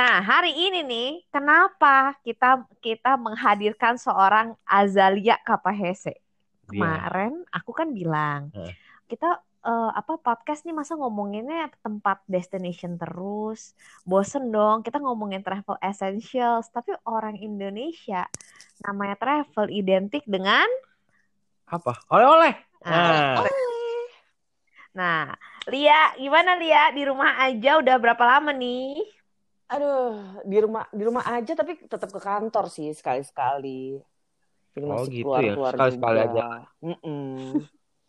Nah, hari ini nih, kenapa kita kita menghadirkan seorang Azalia Kapahese? Dia. Kemarin aku kan bilang, Heeh. kita eh, apa podcast nih masa ngomonginnya tempat destination terus, bosen dong. Kita ngomongin travel essentials, tapi orang Indonesia namanya travel identik dengan Apa? Oleh-oleh. Nah, Nah, Nah, Lia, gimana Lia? Di rumah aja udah berapa lama nih? Aduh, di rumah di rumah aja tapi tetap ke kantor sih sekali-sekali. Jadi Oh, masih gitu ya. keluar-keluar Sekali-sekali juga. aja. Mm-mm.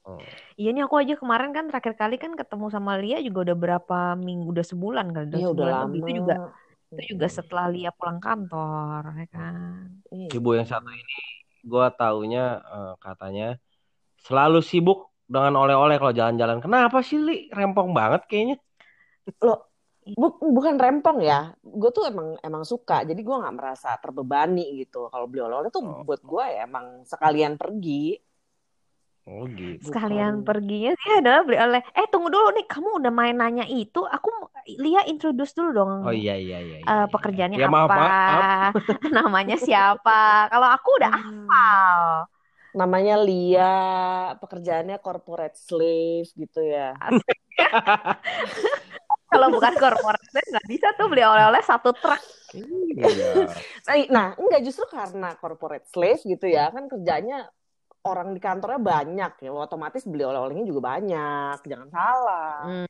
Oh. Iya nih aku aja kemarin kan terakhir kali kan ketemu sama Lia juga udah berapa minggu, udah sebulan kali, udah Iya udah sebulan lama. lebih. Itu juga itu juga setelah Lia pulang kantor, ya kan? Iya. ibu yang satu ini gue taunya eh, katanya selalu sibuk dengan oleh-oleh kalau jalan-jalan. Kenapa sih Li? Rempong banget kayaknya. Loh, bu- bukan rempong ya. Gue tuh emang emang suka. Jadi gue nggak merasa terbebani gitu. Kalau beli oleh-oleh tuh Oh. buat gue ya emang sekalian pergi. Oh gitu. Sekalian Bukan. perginya sih adalah beli oleh. Eh tunggu dulu nih, kamu udah main nanya itu. Aku Lia introduce dulu dong. Oh iya iya iya. iya, Eh, iya. pekerjaannya Ya, maaf, apa, maaf, namanya siapa. Kalau aku udah Hmm. hafal. Namanya Lia, pekerjaannya corporate slave gitu ya. Kalau bukan korporat nggak bisa tuh beli oleh-oleh satu truk. Iya. Nah, nah, enggak justru karena corporate slave gitu ya, kan kerjanya orang di kantornya banyak ya, otomatis beli oleh-olehnya juga banyak, jangan salah. Hmm.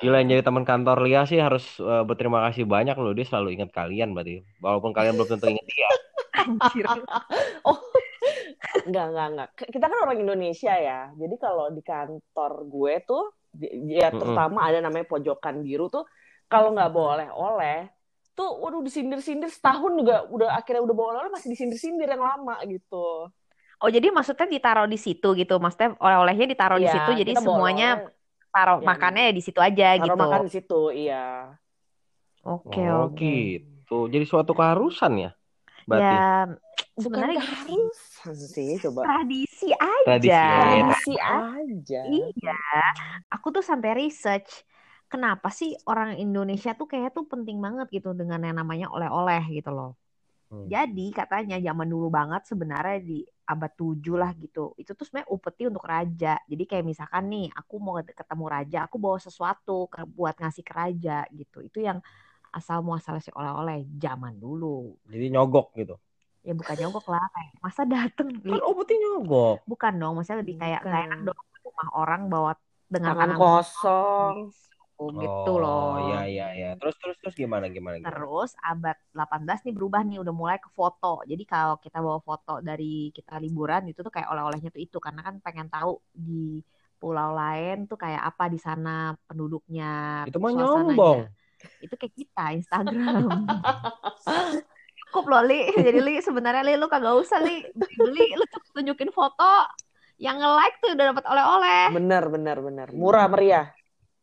Gila yang jadi teman kantor Lia sih harus eh, berterima kasih banyak loh. Dia selalu ingat kalian berarti. Walaupun kalian belum tentu ingat dia. Anjir. Oh, enggak, enggak, enggak. Kita kan orang Indonesia ya, jadi kalau di kantor gue tuh, ya terutama ada namanya pojokan biru tuh, kalau nggak bawa oleh-oleh, tuh waduh disindir-sindir setahun juga udah akhirnya udah bawa oleh-oleh masih disindir-sindir yang lama gitu. Oh jadi maksudnya ditaruh di situ gitu, maksudnya oleh-olehnya ditaruh di Iya, situ, jadi semuanya oleh-oleh, taruh yang makannya ya di situ aja taruh gitu. makan di situ, iya. Oke Oh oke. gitu. Jadi suatu keharusan ya. Berarti. Ya Bukan sebenarnya gini, keharusan sih, coba. tradisi aja. Tradisi ya. Tradisi aja. Iya. Aku tuh sampai research kenapa sih orang Indonesia tuh kayak tuh penting banget gitu dengan yang namanya oleh-oleh gitu loh. Hmm. Jadi katanya zaman dulu banget sebenarnya di abad 7 lah gitu. Itu tuh sebenarnya upeti untuk raja. Jadi kayak misalkan nih aku mau ketemu raja, aku bawa sesuatu ke- buat ngasih ke raja gitu. Itu yang asal muasal si oleh-oleh zaman dulu. Jadi nyogok gitu. Ya bukan nyogok lah kayak masa dateng Kan Li? obatnya nyogok. Bukan dong, maksudnya lebih kayak nggak enak Bukan. dong rumah orang bawa dengan Tangan kosong. Oh, gitu Oh, loh. iya iya iya. Terus terus terus gimana gimana gimana? Terus abad 18 nih berubah nih udah mulai ke foto. Jadi kalau kita bawa foto dari kita liburan itu tuh kayak oleh-olehnya tuh itu karena kan pengen tahu di pulau lain tuh kayak apa di sana penduduknya, Itu mah nyombong. Itu kayak kita Instagram. Cukup loh Li. Jadi Li sebenarnya Li lu kagak usah Li beli lu cukup tunjukin foto yang nge-like tuh udah dapat oleh-oleh. Bener, bener, bener. Murah meriah.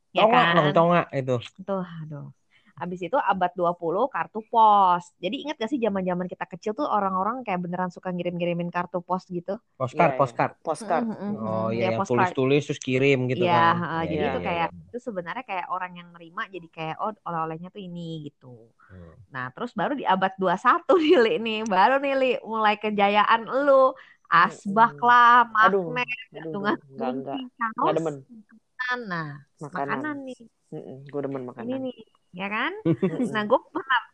Ya Tonga kan? dong, tonga itu. Tuh, aduh. Habis itu abad 20 kartu pos. Jadi ingat gak sih zaman-zaman kita kecil tuh orang-orang kayak beneran suka ngirim-ngirimin kartu pos gitu? Postcard, Iya, iya. postcard. Postcard. Mm, mm, mm, Oh mm. iya Ya, yang tulis-tulis terus kirim gitu Iya, kan. heeh, Iya, jadi iya, itu iya, kayak iya. itu sebenarnya kayak orang yang nerima jadi kayak oh oleh-olehnya tuh ini gitu. Hmm. Nah, terus baru di abad 21 nih Li nih, baru nih Li mulai kejayaan lu. Asbak lah, magnet, aduh, gantungan kunci, kaos. Nah, Makanan. makanan nih. Gue demen Ini makanan. nih, ya kan? Nah, gue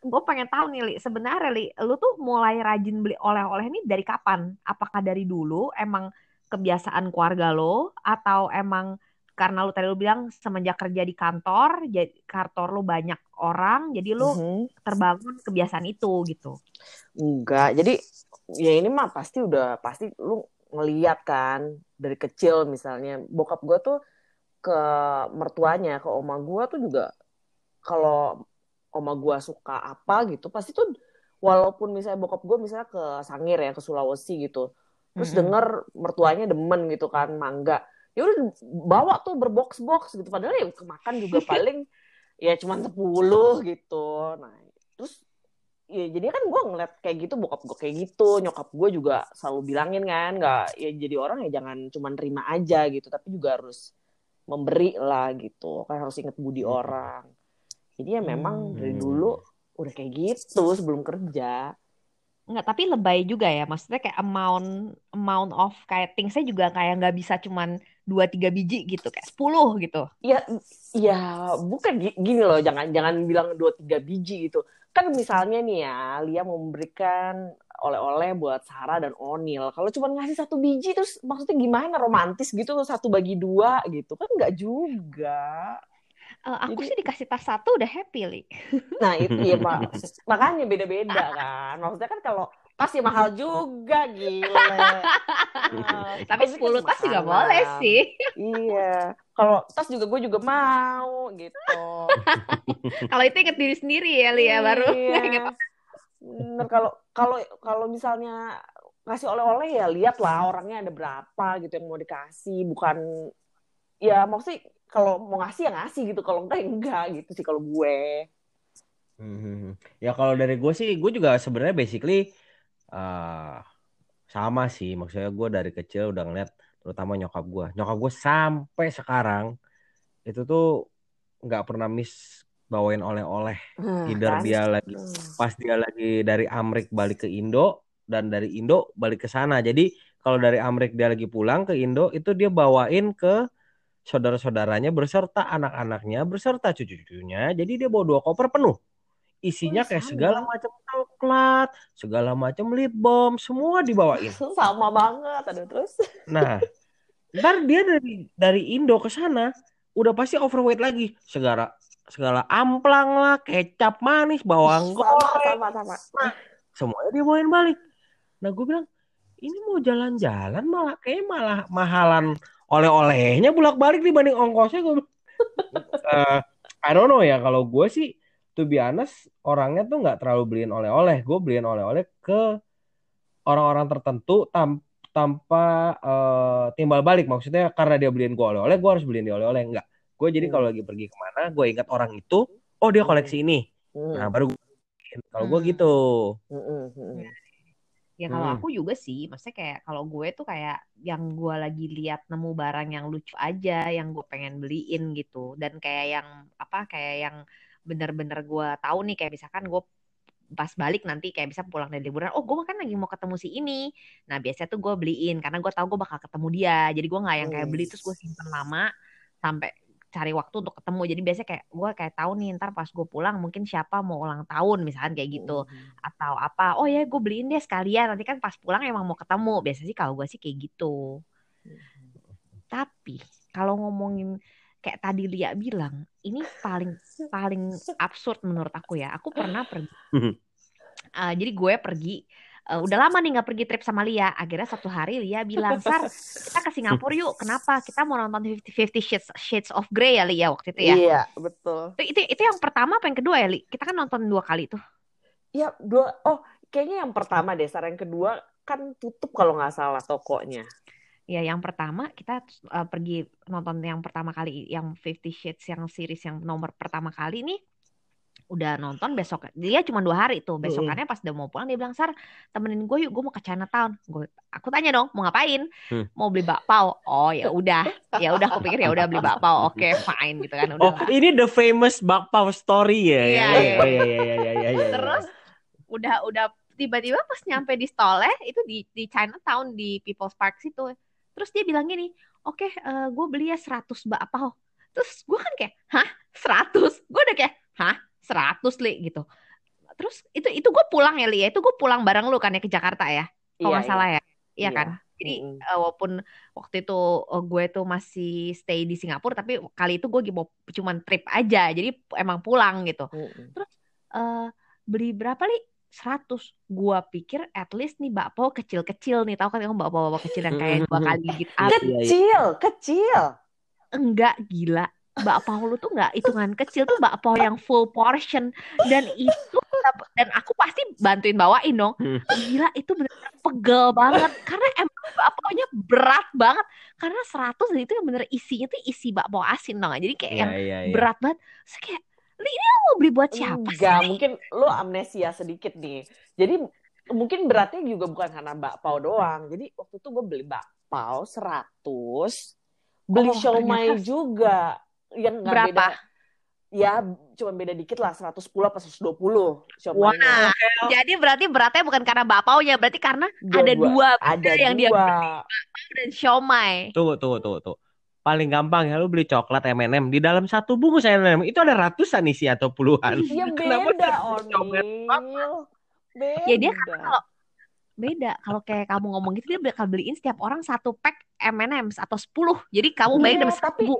gue pengen tahu nih, Li, sebenarnya Li, lu tuh mulai rajin beli oleh-oleh ini dari kapan? Apakah dari dulu emang kebiasaan keluarga lo, atau emang karena lu tadi lu bilang semenjak kerja di kantor, jadi kantor lu banyak orang, jadi lu Mhm. terbangun kebiasaan itu gitu. Enggak. Jadi ya ini mah pasti udah pasti lu ngeliat kan dari kecil misalnya bokap gue tuh ke mertuanya ke oma gue tuh juga kalau oma gue suka apa gitu pasti tuh walaupun misalnya bokap gue misalnya ke Sangir ya ke Sulawesi gitu terus Mm-mm. denger mertuanya demen gitu kan mangga ya udah bawa tuh berbox-box gitu padahal ya kemakan juga paling ya cuman 10 gitu. Nah terus ya jadi kan gue ngeliat kayak gitu bokap gue kayak gitu nyokap gue juga selalu bilangin kan nggak ya jadi orang ya jangan cuma terima aja gitu tapi juga harus memberi lah gitu kan harus inget budi orang jadi ya memang dari Hmm. dulu udah kayak gitu sebelum kerja. Enggak, tapi lebay juga ya. Maksudnya kayak amount amount of kayak thingsnya juga kayak nggak bisa cuman dua tiga biji gitu, kayak 10 gitu. Ya, ya bukan gi- gini loh, jangan jangan bilang dua tiga biji gitu. Kan misalnya nih ya, Lia mau memberikan oleh-oleh buat Sarah dan Onil. Kalau cuma ngasih satu biji terus maksudnya gimana romantis gitu satu bagi dua gitu kan nggak juga. Eh, aku Jadi- sih dikasih tas satu udah happy, Li. Nah itu ya pak, makanya beda-beda kan. Maksudnya kan kalau tas ya mahal juga gile. Nah, Tapi pasti 10 tas juga boleh sih. Iya, kalau tas juga gue juga mau gitu. Kalau itu inget diri sendiri ya, Li ya, baru Iya. inget Bener, kalau kalau kalau misalnya ngasih oleh-oleh ya lihatlah orangnya ada berapa gitu yang mau dikasih, bukan ya maksudnya kalau mau ngasih ya ngasih gitu, kalau enggak ya enggak gitu sih kalau gue. Hmm. Ya kalau dari gue sih, gue juga sebenarnya basically eh, sama sih. Maksudnya gue dari kecil udah ngeliat, terutama nyokap gue. Nyokap gue sampai sekarang itu tuh nggak pernah miss bawain oleh-oleh. Either kan? dia lagi Hmm. pas dia lagi dari Amrik balik ke Indo dan dari Indo balik ke sana. Jadi kalau dari Amrik dia lagi pulang ke Indo itu dia bawain ke saudara-saudaranya berserta anak-anaknya berserta cucu-cucunya. Jadi dia bawa dua koper penuh. Isinya Oh, kayak sama. segala macam coklat, segala macam lip balm, semua dibawain. Sama banget, aduh terus. Nah, ntar dia dari dari Indo ke sana udah pasti overweight lagi. Segala segala amplang lah, kecap manis, bawang Sama, goreng, sama, sama. semuanya dia bawain balik. Nah, gue bilang, ini mau jalan-jalan malah kayak malah mahalan oleh-olehnya bolak-balik dibanding ongkosnya. Gue "Eh, I don't know ya, kalau gue sih, to be honest, orangnya tuh nggak terlalu beliin oleh-oleh. Gue beliin oleh-oleh ke orang-orang tertentu tam- tanpa eh, timbal balik. Maksudnya karena dia beliin gue oleh-oleh, gue harus beliin dia oleh-oleh. Enggak. Gue jadi Hmm. kalau lagi pergi ke mana, gue ingat orang itu, oh dia koleksi ini. Hmm. Nah, baru gue. Kalau gue Hmm. gitu. Ya kalau Hmm. aku juga sih, maksudnya kayak kalau gue tuh kayak yang gue lagi lihat nemu barang yang lucu aja, yang gue pengen beliin gitu, dan kayak yang apa kayak yang bener-bener gue tahu nih kayak misalkan gue pas balik nanti kayak bisa pulang dari liburan, oh gue kan lagi mau ketemu si ini, nah biasanya tuh gue beliin karena gue tahu gue bakal ketemu dia, jadi gue nggak yang kayak beli terus gue simpen lama sampai cari waktu untuk ketemu, jadi biasanya kayak gue kayak tahu nih ntar pas gue pulang mungkin siapa mau ulang tahun misalkan kayak gitu. Hmm. atau apa oh ya gue beliin deh sekalian. Nanti kan pas pulang emang mau ketemu. Biasa sih kalau gue sih kayak gitu. Tapi kalau ngomongin kayak tadi Lia bilang ini paling paling absurd menurut aku ya. Aku pernah pergi. Eh, jadi gue pergi eh, udah lama nih nggak pergi trip sama Lia akhirnya satu hari Lia bilang Sar kita ke Singapura yuk kenapa kita mau nonton Fifty Shades Shades of Grey ya Lia waktu itu ya Iya, betul. itu, itu itu yang pertama apa yang kedua ya Li kita kan nonton dua kali tuh Ya, dua. Oh, kayaknya yang pertama deh. Saran yang kedua kan tutup kalau nggak salah tokonya. Ya, yang pertama kita uh, pergi nonton yang pertama kali yang Fifty Shades yang series yang nomor pertama kali nih udah nonton besok dia cuma dua hari tuh besokannya pas udah mau pulang dia bilang Sar temenin gue yuk gue mau ke Chinatown. Gue aku tanya dong mau ngapain? Hmm. mau beli bakpao. Oh ya udah ya udah aku pikir ya udah beli bakpao. Oke fine gitu kan udah Oh, ini the famous bakpao story ya. Iya, ya, iya. ya, ya, ya, ya, ya, ya. terus udah udah tiba-tiba pas nyampe di stolnya itu di di Chinatown di People's Park situ. Terus dia bilang gini oke eh, gue beli ya 100 bakpao. Terus gue kan kayak hah? 100 gue udah kayak hah 100 li gitu. Terus itu itu gue pulang ya li ya. Itu gue pulang bareng lu kan ya ke Jakarta ya kalau Iya, nggak salah ya. Iya Iya. kan? Jadi Mm-mm. eh, walaupun waktu itu eh, gue tuh masih stay di Singapura tapi kali itu gue mau cuman trip aja. Jadi emang pulang gitu. Mm-mm. eh beli berapa li? 100 gua pikir at least nih bakpao kecil-kecil nih. Tahu kan kamu bakpao-bakpao kecil yang kayak dua kali gigit Iya, api iya. Kecil, kecil. enggak gila bakpao lu tuh enggak hitungan kecil tuh bakpao yang full portion dan itu dan aku pasti bantuin bawain dong Hmm. gila itu bener pegel banget karena emang bakpaonya berat banget karena 100 itu yang bener isinya tuh isi bakpao asin dong jadi kayak Iya, yang iya, iya. berat banget Terus kayak ini lo mau beli buat siapa sih Enggak, Li?" mungkin lu amnesia sedikit nih. Jadi mungkin beratnya juga bukan karena bakpao doang. Jadi waktu itu gue beli bakpao 100, beli Oh, siomay ternyata. juga yang nggak Berapa? beda. ya cuma beda dikit lah 110 apa 120 Wah, siomaynya. jadi berarti beratnya bukan karena bapaunya, berarti karena Dua- ada dua. dua Ada yang dia dua. dan siomay. Tunggu, tunggu, tunggu, tunggu. Paling gampang ya lu beli coklat M&M di dalam satu bungkus M&M itu ada ratusan isi atau puluhan. Iya Kenapa beda? Onil. Beda. Ya dia kan kalau beda kalau kayak kamu ngomong gitu dia bakal beliin setiap orang satu pack M&M's atau 10. Jadi kamu bayar Iya, dapat tapi- seribu.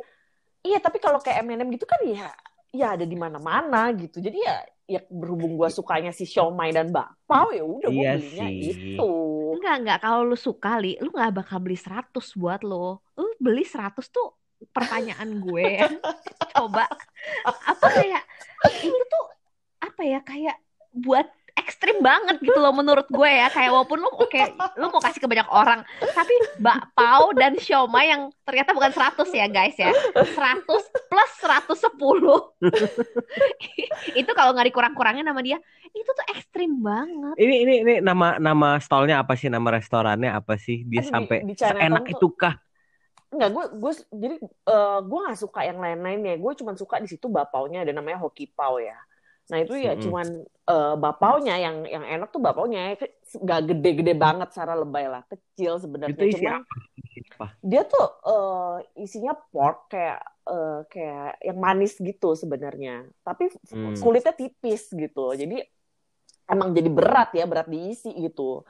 Iya, tapi kalau kayak M&M gitu kan ya ya ada di mana-mana gitu. Jadi ya ya berhubung gua sukanya si siomay dan bakpao ya udah gua Iya belinya sih. itu. Enggak, enggak. Kalau lu suka, Li, lu nggak bakal beli 100 buat lo. Lu beli 100 tuh pertanyaan gue. Coba. Apa kayak, itu tuh, apa ya, kayak buat ekstrim banget gitu loh menurut gue ya. Kayak walaupun lu oke, lu mau kasih ke banyak orang. Tapi bakpao dan siomay yang ternyata bukan 100 ya guys ya. 100 plus 110. itu kalau nggak dikurang-kurangin sama dia, itu tuh ekstrim banget. Ini ini ini nama nama stolnya apa sih? Nama restorannya apa sih? Dia Aduh, di- sampai di seenak tuh- itu kah? Enggak, gue gue jadi eh, gue nggak suka yang lain-lainnya. Gue cuma suka di situ bapaunya ada namanya hoki pau ya. Nah itu ya Mm-mm. cuman eh, bapaunya yang yang enak tuh bapaunya nggak gede-gede banget secara lebay lah, kecil sebenarnya. Itu isi Cuman apa? Isi apa? dia tuh eh, isinya pork kayak eh, kayak yang manis gitu sebenarnya. Tapi Hmm. kulitnya tipis gitu. Jadi emang jadi berat ya, berat diisi gitu.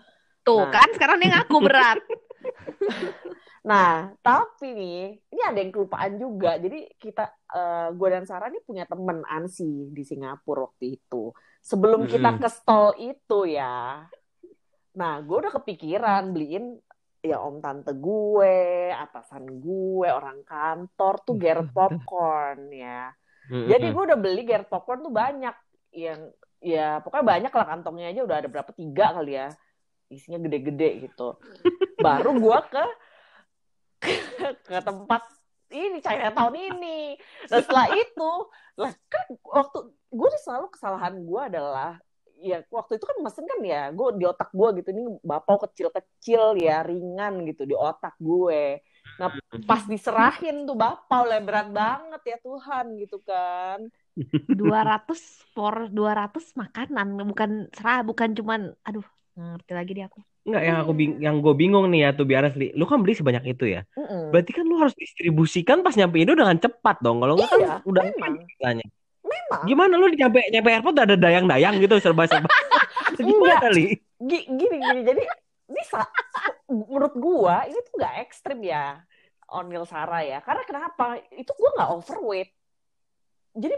Tuh Nah. kan sekarang dia ngaku berat. Nah, tapi nih, ini ada yang kelupaan juga. Jadi kita, eh gue dan Sarah nih punya temen Ansi di Singapura waktu itu. Sebelum kita Mm-mm. ke stall itu ya. Nah, gue udah kepikiran beliin ya om tante gue, atasan gue, orang kantor tuh Garrett popcorn ya. Mm-mm. Jadi gue udah beli Garrett popcorn tuh banyak. Yang ya pokoknya banyak lah kantongnya aja udah ada berapa tiga kali ya. Isinya gede-gede gitu. Baru gue ke ke tempat ini Chinatown ini. Dan setelah itu, lah kan waktu gue selalu kesalahan gue adalah ya waktu itu kan mesen kan ya gue di otak gue gitu ini bapau kecil-kecil ya ringan gitu di otak gue. Nah pas diserahin tuh bapau lah berat banget ya Tuhan gitu kan. 200 por 200 makanan bukan serah bukan cuman aduh ngerti lagi deh aku. Enggak, yang aku bing yang gue bingung nih ya tuh biar asli. Lu kan beli sebanyak itu ya. Mm-mm. Berarti kan lu harus distribusikan pas nyampe Indo dengan cepat dong. Kalau enggak Iya, kan udah memang. Memang Gimana lu nyampe nyampe airport udah ada dayang-dayang gitu serba-serba. Gimana li? Gi- gini gini jadi ini sa- menurut gua ini tuh nggak ekstrim ya Onil Sarah ya karena kenapa itu gua nggak overweight jadi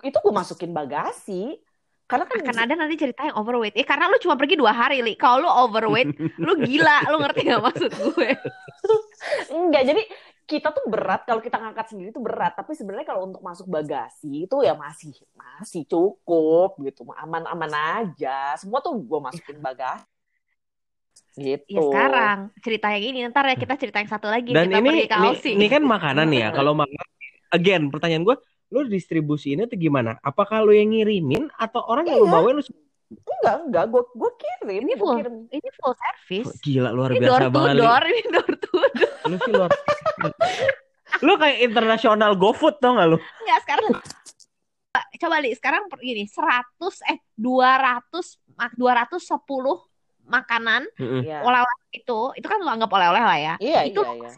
itu gua masukin bagasi karena kan Akan ada nanti cerita yang overweight. Eh karena lu cuma pergi dua hari, Li. Kalau lu overweight, lu gila. Lu ngerti gak maksud gue? enggak jadi kita tuh berat kalau kita ngangkat sendiri tuh berat tapi sebenarnya kalau untuk masuk bagasi itu ya masih masih cukup gitu aman-aman aja semua tuh gua masukin bagasi gitu Ya sekarang cerita yang ini. Ntar ya kita cerita yang satu lagi. Dan kita ini, pergi ke ini Aussie. ini kan makanan ya. Kalau makan again pertanyaan gue, lu distribusiinnya tuh gimana? Apakah lu yang ngirimin atau orang yang lu Iya. bawain lu enggak enggak gua gua kirim Ini gua full, kirim ini full service. gila luar Ini biasa door banget. Door, ini door to door. Lu sih luar. lu kayak internasional GoFood tau gak lu? Enggak, sekarang coba Li, sekarang gini, 100 eh 200 mak- 210 makanan ya oleh-oleh itu, itu kan lu anggap oleh-oleh lah ya. iya itu iya iya.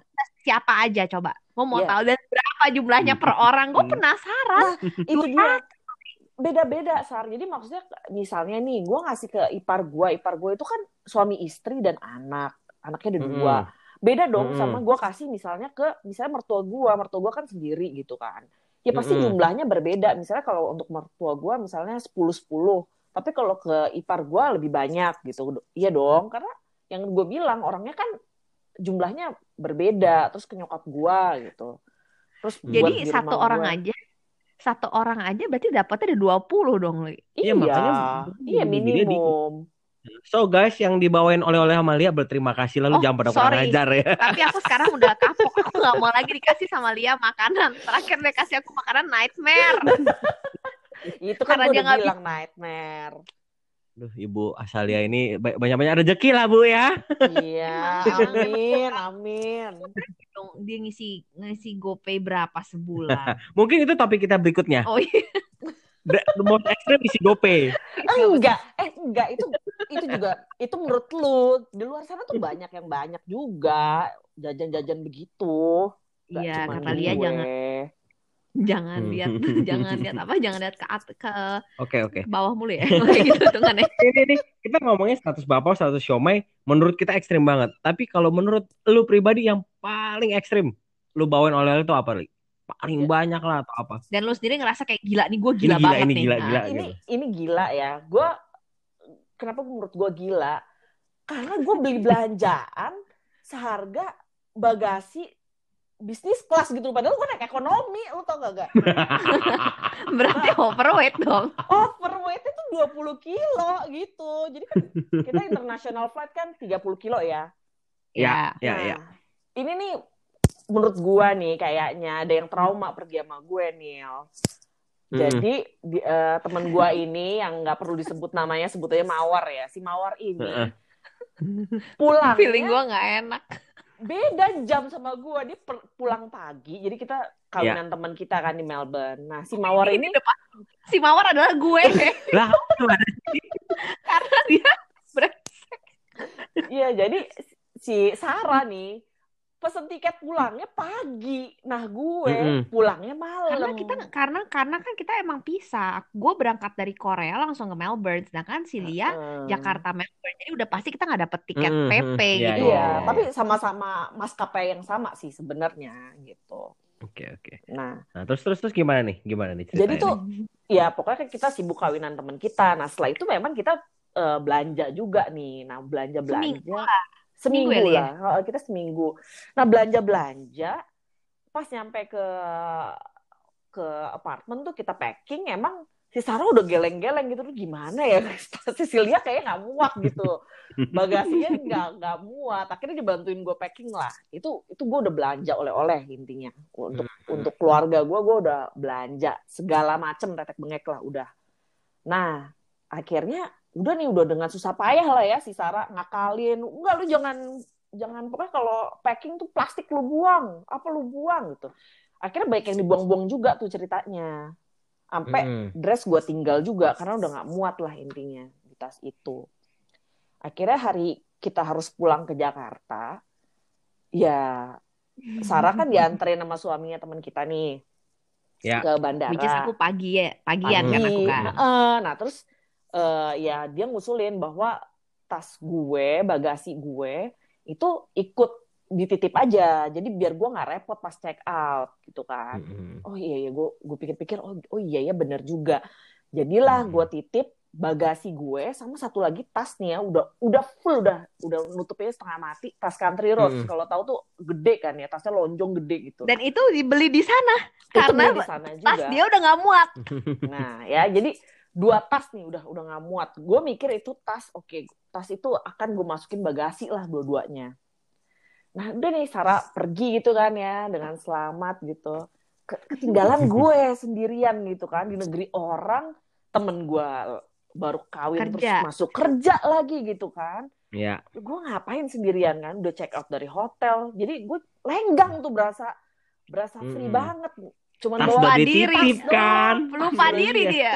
siapa aja coba? Mau mau Iya. tahu dan berapa jumlahnya per orang? Gue penasaran. itu dia. beda-beda Sar. Jadi maksudnya misalnya nih gue ngasih ke ipar gue ipar gue itu kan suami istri dan anak. Anaknya ada dua. Beda dong Mm-mm. sama gue kasih misalnya ke misalnya mertua gue mertua gue kan sendiri gitu kan. Ya pasti Mm-mm. jumlahnya berbeda. Misalnya kalau untuk mertua gue misalnya 10 10 tapi kalau ke ipar gue lebih banyak gitu iya dong karena yang gue bilang orangnya kan jumlahnya berbeda terus ke nyokap gue gitu terus Jadi di satu rumah orang gua. aja satu orang aja berarti dapatnya ada 20 dong, Li. Iya, Iya, makanya iya minimum. So guys yang dibawain oleh-oleh sama Lia berterima kasih lalu Oh, jangan pada kurang sorry. ajar ya. Tapi aku sekarang udah kapok. Aku nggak mau lagi dikasih sama Lia makanan. Terakhir dia kasih aku makanan nightmare. Itu kan Karena gue dia udah nggak bilang nightmare. Duh, Ibu Asalia ini ba- banyak-banyak rezeki lah Bu ya. Iya, amin, amin. Dia ngisi ngisi GoPay berapa sebulan? Mungkin itu topik kita berikutnya. Oh iya. The, the most extreme isi GoPay. Enggak, eh enggak itu itu juga itu menurut lu di luar sana tuh banyak yang banyak juga jajan-jajan begitu. Iya, kata Lia gue. jangan jangan Hmm. lihat jangan lihat apa jangan lihat ke at- ke Oke, oke. bawah mulu ya kayak gitu hitungannya Ini nih, kita ngomongin status bapak, status siomay, menurut kita ekstrim banget. Tapi kalau menurut lu pribadi yang paling ekstrim, lu bawain oleh-oleh itu apa, Li? Paling banyak lah atau apa? dan lu sendiri ngerasa kayak gila nih gue Ini gila, gila, banget ini nih gila, Nah, gila. ini gitu. ini gila ya. Gua kenapa menurut gua gila? Karena gue beli belanjaan seharga bagasi bisnis kelas gitu. Padahal gue naik ekonomi, lu tau gak gak? berarti overweight dong Overweightnya tuh 20 kilo gitu. Jadi kan kita international flight kan 30 kilo ya. Ya, ya, nah, ya. Ini nih menurut gua nih kayaknya ada yang trauma pergi sama gue Nil. Hmm. Jadi di, eh, temen gua ini yang nggak perlu disebut namanya sebut aja Mawar ya. Si Mawar ini pulangnya feeling gue nggak enak beda jam sama gua. Dia per- pulang pagi. Jadi kita kawinan teman kita kan di Melbourne. Nah, si Mawar ini depan si mawar adalah gue Lah, karena dia Iya, jadi si Sarah nih pesen tiket pulangnya pagi. Nah, gue Mm-mm. pulangnya malam. karena kita karena karena kan kita emang pisah gue berangkat dari Korea langsung ke Melbourne sedangkan si Lia Heeh. Jakarta Melbourne jadi udah pasti kita nggak dapet tiket Hmm, PP hmm, iya, gitu Iya, iya. tapi sama-sama maskapai yang sama sih sebenarnya gitu. Oke, oke. Nah, Nah, terus terus terus gimana nih? Gimana nih jadi tuh nih? ya pokoknya kan kita sibuk kawinan teman kita. Nah, setelah itu memang kita eh, belanja juga nih. Nah, belanja belanja Seminggu seminggu, Seminggu ya, lah. Heeh, kita seminggu. Nah, belanja belanja pas nyampe ke ke apartemen tuh kita packing emang si Sarah udah geleng-geleng gitu. Tuh gimana ya? Cecilia kayaknya nggak muat gitu. Bagasinya nggak nggak muat. Akhirnya dibantuin gue packing lah. Itu itu gue udah belanja oleh-oleh intinya. Untuk untuk keluarga gue gue udah belanja segala macem tetek bengek lah udah. Nah akhirnya udah nih udah dengan susah payah lah ya si Sarah ngakalin. Enggak lu jangan jangan pokoknya kalau packing tuh plastik lu buang. Apa lu buang gitu. Akhirnya baik yang dibuang-buang juga tuh ceritanya. Sampai Mm-mm. dress gue tinggal juga karena udah nggak muat lah intinya di tas itu. Akhirnya hari kita harus pulang ke Jakarta ya Sarah kan dianterin sama suaminya teman kita nih. Ya. ke bandara. Which is aku pagi ya pagian kan aku kan. Nah terus eh, ya dia ngusulin bahwa tas gue bagasi gue itu ikut dititip aja. Jadi biar gue nggak repot pas check out gitu kan. Mm-mm. oh iya iya gue gue pikir-pikir oh oh iya ya bener juga. Jadilah Hmm. gue titip bagasi gue sama satu lagi tas nih ya udah udah full udah udah nutupnya setengah mati tas country road. Hmm. kalau tahu tuh gede kan ya tasnya lonjong gede gitu. Dan itu dibeli di sana Itu karena di sana tas dia udah nggak muat. Nah ya jadi dua tas nih udah udah nggak muat gue mikir itu tas oke tas itu akan gue masukin bagasi lah dua-duanya nah udah nih Sarah pergi gitu kan ya dengan selamat gitu Ke- ketinggalan gue sendirian gitu kan di negeri orang temen gue baru kawin Kerja. terus masuk kerja lagi gitu kan Ya. gue ngapain sendirian kan udah check out dari hotel jadi gue lenggang tuh berasa berasa free Mm-mm. banget cuman Tas bawa diri. Tas kan. lupa Iya. diri dia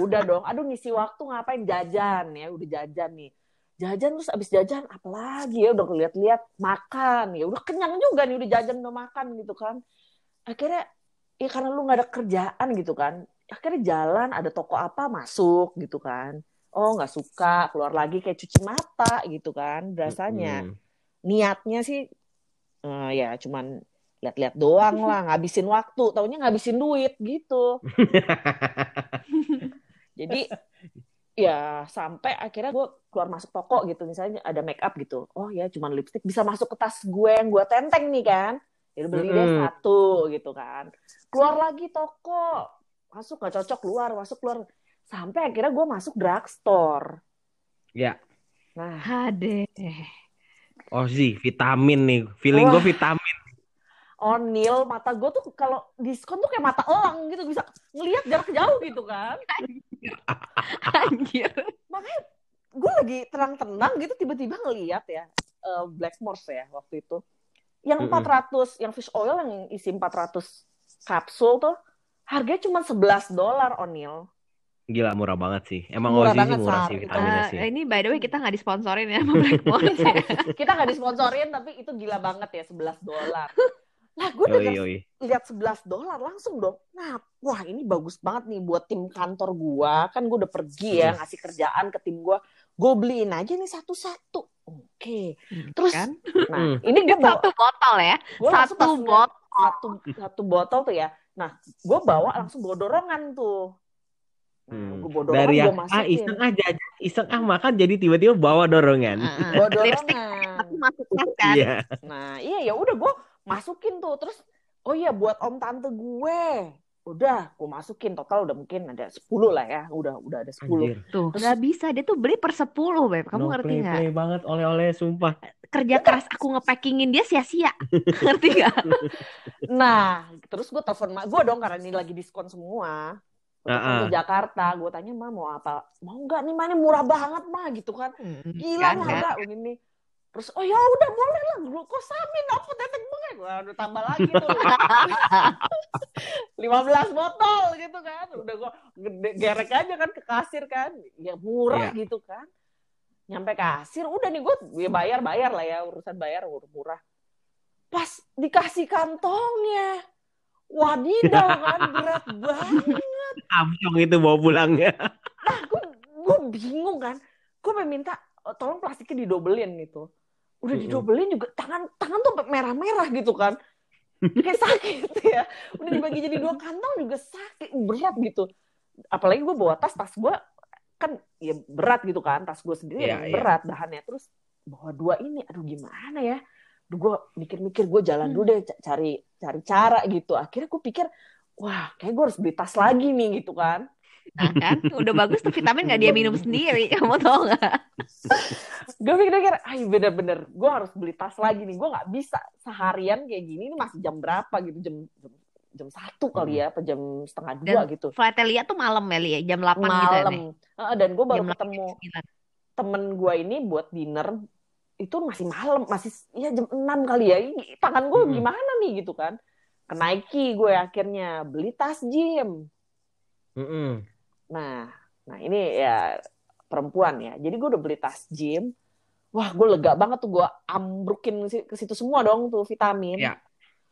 udah dong. Aduh ngisi waktu ngapain? Jajan ya udah jajan nih. Jajan terus abis jajan apalagi ya? Udah lihat-lihat makan ya. Udah kenyang juga nih udah jajan udah makan gitu kan. Akhirnya ya karena lu nggak ada kerjaan gitu kan akhirnya jalan ada toko apa masuk gitu kan. Oh nggak suka keluar lagi kayak cuci mata gitu kan rasanya. Mm-mm. niatnya sih eh, ya cuman lihat-lihat doang lah ngabisin waktu. Taunya ngabisin duit gitu jadi ya sampai akhirnya gue keluar masuk toko gitu. Misalnya ada make up gitu. Oh ya cuman lipstick bisa masuk ke tas gue yang gue tenteng nih kan. Jadi beli deh Mm-mm. satu gitu kan. Keluar lagi toko. Masuk nggak cocok keluar masuk keluar. Sampai akhirnya gue masuk drugstore. Ya. nah. Hade. Ozi, vitamin nih. Feeling gue vitamin. Onil mata gue tuh kalau diskon tuh kayak mata elang gitu. Bisa ngelihat jarak jauh gitu kan Anjir. makanya gue lagi tenang-tenang gitu tiba-tiba ngeliat ya eh, Blackmores ya waktu itu yang Mm-mm. 400 yang fish oil yang isi 400 kapsul tuh harganya cuma 11 dolar Onil Gila murah banget sih. Emang Murah Ozi sih banget, murah Sar. sih vitaminnya Eh, sih. ini by the way kita nggak disponsorin ya sama Blackmores ya. kita nggak disponsorin tapi itu gila banget ya 11 dolar nah gue yoi. lihat 11 dolar langsung dong. Nah, wah ini bagus banget nih buat tim kantor gua. Kan gua udah pergi ya ngasih kerjaan ke tim gua. Gue beliin aja nih satu-satu. Oke. Terus kan? nah, ini gua bawa Satu botol ya. gua Satu botol. satu satu botol tuh ya. Nah, gua bawa langsung bawa dorongan tuh. Nah, Hmm. gua bawa dorongan Dari gua yang ah iseng jajan, iseng ah makan jadi tiba-tiba bawa dorongan. Heeh. Bawa Lipstick dorongan. tapi masuk kan. Iya. Nah, iya ya udah gue masukin tuh. Terus oh iya buat om tante gue. Udah, gue masukin total udah mungkin ada 10 lah ya. Udah udah ada 10. Anjir. Tuh, Terus- nggak bisa. Dia tuh beli per 10, Beb. Kamu no ngerti play, nggak? play banget oleh-oleh sumpah. Kerja keras aku ngepackingin dia sia-sia. ngerti nggak? Nah, terus gue telepon mak gue dong karena ini lagi diskon semua. Gua telepon Ah, ke Jakarta, gue tanya mah mau apa? Mau nggak nih mah ini murah banget mah gitu kan? Gila nih kan? harga ini. Terus oh ya udah boleh lah glukosamin apa tetek banget. Gua udah tambah lagi tuh. 15 botol gitu kan. Udah gua gede, gerek aja kan ke kasir kan. Ya murah Iya. gitu kan. Nyampe kasir udah nih gue ya bayar bayar lah ya urusan bayar murah. Pas dikasih kantongnya. Wadidaw kan berat banget. Amsyong itu bawa pulangnya. Nah, gue gue bingung kan. Gue minta "Oh, tolong plastiknya didobelin gitu. Udah didobelin juga tangan tangan tuh merah-merah gitu kan. Kayak sakit ya. Udah dibagi jadi dua kantong juga sakit berat gitu. Apalagi gue bawa tas tas gue kan ya berat gitu kan tas gue sendiri yang iya. berat bahannya terus bawa dua ini aduh gimana ya gue mikir-mikir gue jalan dulu deh ca- cari cari cara gitu akhirnya gue pikir wah kayak gue harus beli tas lagi nih gitu kan Nah, kan? Udah bagus tuh vitamin nggak dia minum sendiri. Kamu tau nggak? gue pikir-pikir, ay bener-bener, gue harus beli tas lagi nih. Gue nggak bisa seharian kayak gini. Ini masih jam berapa gitu? Jam jam, jam satu kali ya, apa jam setengah dua Dan gitu. Flight lihat tuh malam ya, Li, ya? jam 8 gitu ya, Malam. Dan gue baru Jam 8, ketemu jam 9. temen gue ini buat dinner itu masih malam, masih ya jam 6 kali ya. Tangan gue Hmm. gimana nih gitu kan? Ke Nike gue akhirnya beli tas gym. Mm-mm. Nah, nah ini ya perempuan ya. Jadi gue udah beli tas gym. Wah, gue lega banget tuh gue ambrukin ke situ semua dong tuh vitamin. Ya.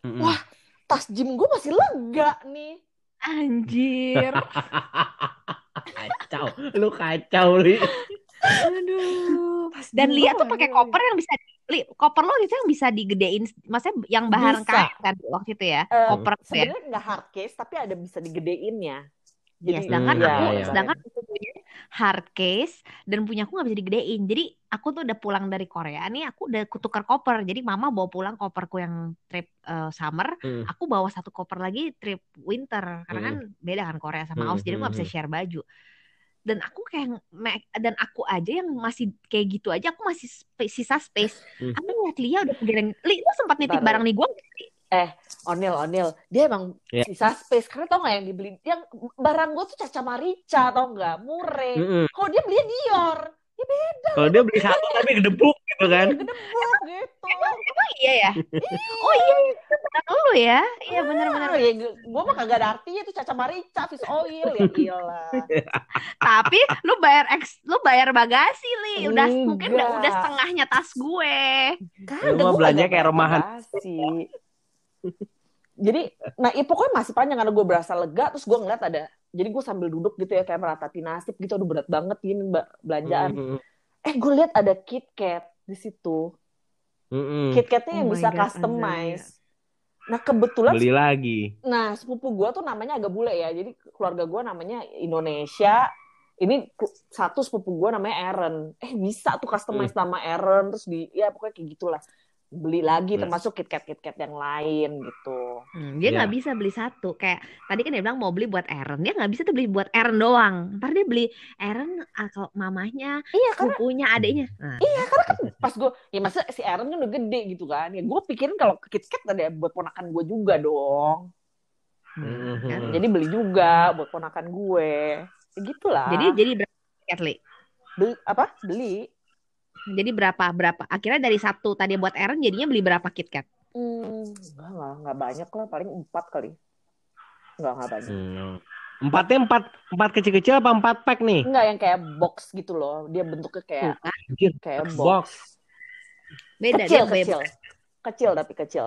Mm-mm. Wah. Tas gym gue masih lega nih. Anjir. kacau. Lu kacau, Li. Aduh. Dan gua tuh pakai koper yang bisa Li, koper lo itu yang bisa digedein, maksudnya yang bahan kain kan waktu itu ya, Eh, koper ya. Sebenarnya nggak hard case, tapi ada bisa digedeinnya. Ya, Jadi, sedangkan Hmm, aku, iya, iya. sedangkan aku punya hard case dan punya aku nggak bisa digedein. Jadi aku tuh udah pulang dari Korea nih, aku udah kutukar koper. Jadi mama bawa pulang koperku yang trip eh, summer, Hmm. aku bawa satu koper lagi trip winter. Karena kan beda kan Korea sama Hmm, Aus, jadi aku nggak bisa hmm, share baju. Dan aku kayak dan aku aja yang masih kayak gitu aja, aku masih sisa space. Hmm. Aku ngeliat Lia udah pikirin, Li, lu sempat nitip Bentar. barang nih gue Onil, Onil, dia emang Ya. sisa space. Karena tau nggak yang dibeli, yang barang gue tuh Caca Marica, tau nggak? Mureh. Mm-mm. Kalau dia beli Dior, ya beda. Kalau dia beli satu tapi gedebuk gitu kan. Gedebuk gitu. Emang iya ya? Oh iya, itu benar lu ya? Iya benar-benar. Ah, ya, gue mah kagak ada artinya itu Caca Marica, fish oil, ya gila. Tapi lu bayar eks, lu bayar bagasi li, udah mungkin udah, udah setengahnya tas gue. Kagak, Lu mah gua belanja kayak remahan. bagasi. Jadi, nah ya pokoknya masih panjang karena gue berasa lega, terus gue ngeliat ada, jadi gue sambil duduk gitu ya kayak meratapi nasib gitu, aduh berat banget gini mbak belanjaan. Mm-mm. Eh gue lihat ada KitKat di situ, Mm-mm. KitKatnya yang Oh my bisa God, customize. Nah kebetulan, Beli lagi. nah sepupu gue tuh namanya agak bule ya, jadi keluarga gue namanya Indonesia. Ini satu sepupu gue namanya Aaron. Eh bisa tuh customize nama Aaron, terus di, ya pokoknya kayak gitulah. Beli lagi Nah. termasuk KitKat KitKat yang lain gitu. Hmm, dia Iya. nggak bisa beli satu. Kayak tadi kan dia bilang mau beli buat Aaron, dia nggak bisa tuh beli buat Aaron doang. Ntar dia beli Aaron atau mamahnya, Iya karena sepupunya, adiknya. Nah, pas gue ya masa si Aaron kan udah gede gitu kan ya gue pikirin kalau KitKat ada buat ponakan gue juga dong hmm, kan? Mhm. jadi beli juga buat ponakan gue gitulah Jadi jadi berapa tiket, Li? beli apa beli Jadi berapa berapa? Akhirnya dari satu tadi buat Aaron jadinya beli berapa KitKat? hmm, enggak enggak enggak banyak lah paling empat kali enggak enggak banyak Hmm. Empatnya empat empat kecil-kecil apa empat pack nih? enggak yang kayak box gitu loh dia bentuknya kayak Anjir, kayak box. box Beda kecil dia bebas. kecil kecil tapi kecil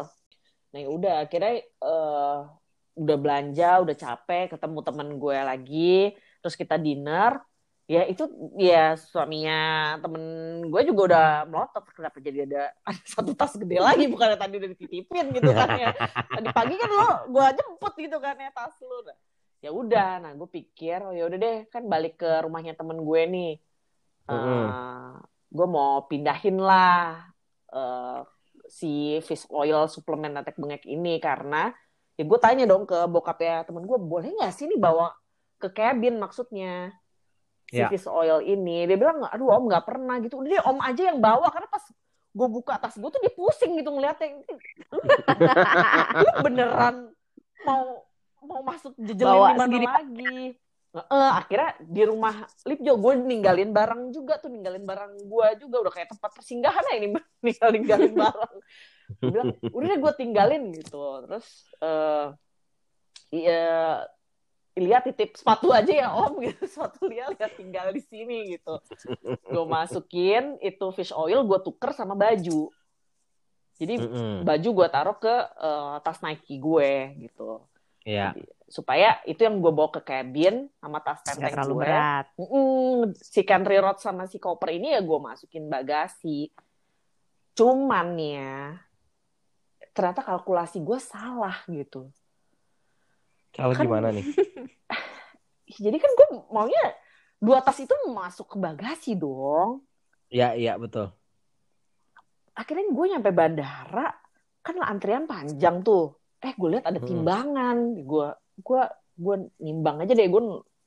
nah ya udah akhirnya eh, udah belanja udah capek ketemu temen gue lagi terus kita dinner ya itu ya suaminya temen gue juga udah melotot. Kenapa jadi ada ada satu tas gede lagi? Bukan tadi udah dititipin gitu kan ya. Tadi pagi kan lo gue jemput gitu kan ya tas lo. Nah, ya udah. Nah gue pikir oh ya udah deh kan balik ke rumahnya temen gue nih. Mm-mm. gue mau pindahin lah eh, si fish oil suplemen natek bengek ini karena ya gue tanya dong ke bokapnya temen gue boleh nggak sih nih bawa ke cabin maksudnya si Ya. fish oil ini. Dia bilang aduh om nggak pernah gitu. Udah deh om aja yang bawa karena pas gue buka tas gue tuh dia pusing gitu ngeliatnya. Lu, beneran mau mau masuk jejelin di mana lagi? Heeh, akhirnya di rumah Lipjo gue ninggalin barang juga tuh ninggalin barang gue juga. Udah kayak tempat persinggahan ya ini ninggalin ninggalin barang. Gue bilang udah deh gue tinggalin gitu. Terus eh iya lihat titip sepatu aja ya om gitu sepatu lihat lihat tinggal di sini gitu gue masukin itu fish oil gue tuker sama baju jadi Mm-mm. baju gue taruh ke eh, tas Nike gue gitu Ya. supaya itu yang gue bawa ke cabin sama tas tenteng terlalu gue berat. Mm, si country road sama si koper ini ya gue masukin bagasi. Cuman ya, ternyata kalkulasi gue salah gitu. Kalau Kan- gimana nih? Jadi kan gue maunya dua tas itu masuk ke bagasi dong. Ya, iya betul. Akhirnya gue nyampe bandara, kan antrian panjang tuh. Eh gue lihat ada Mm. timbangan, gue gue gue nimbang aja deh gue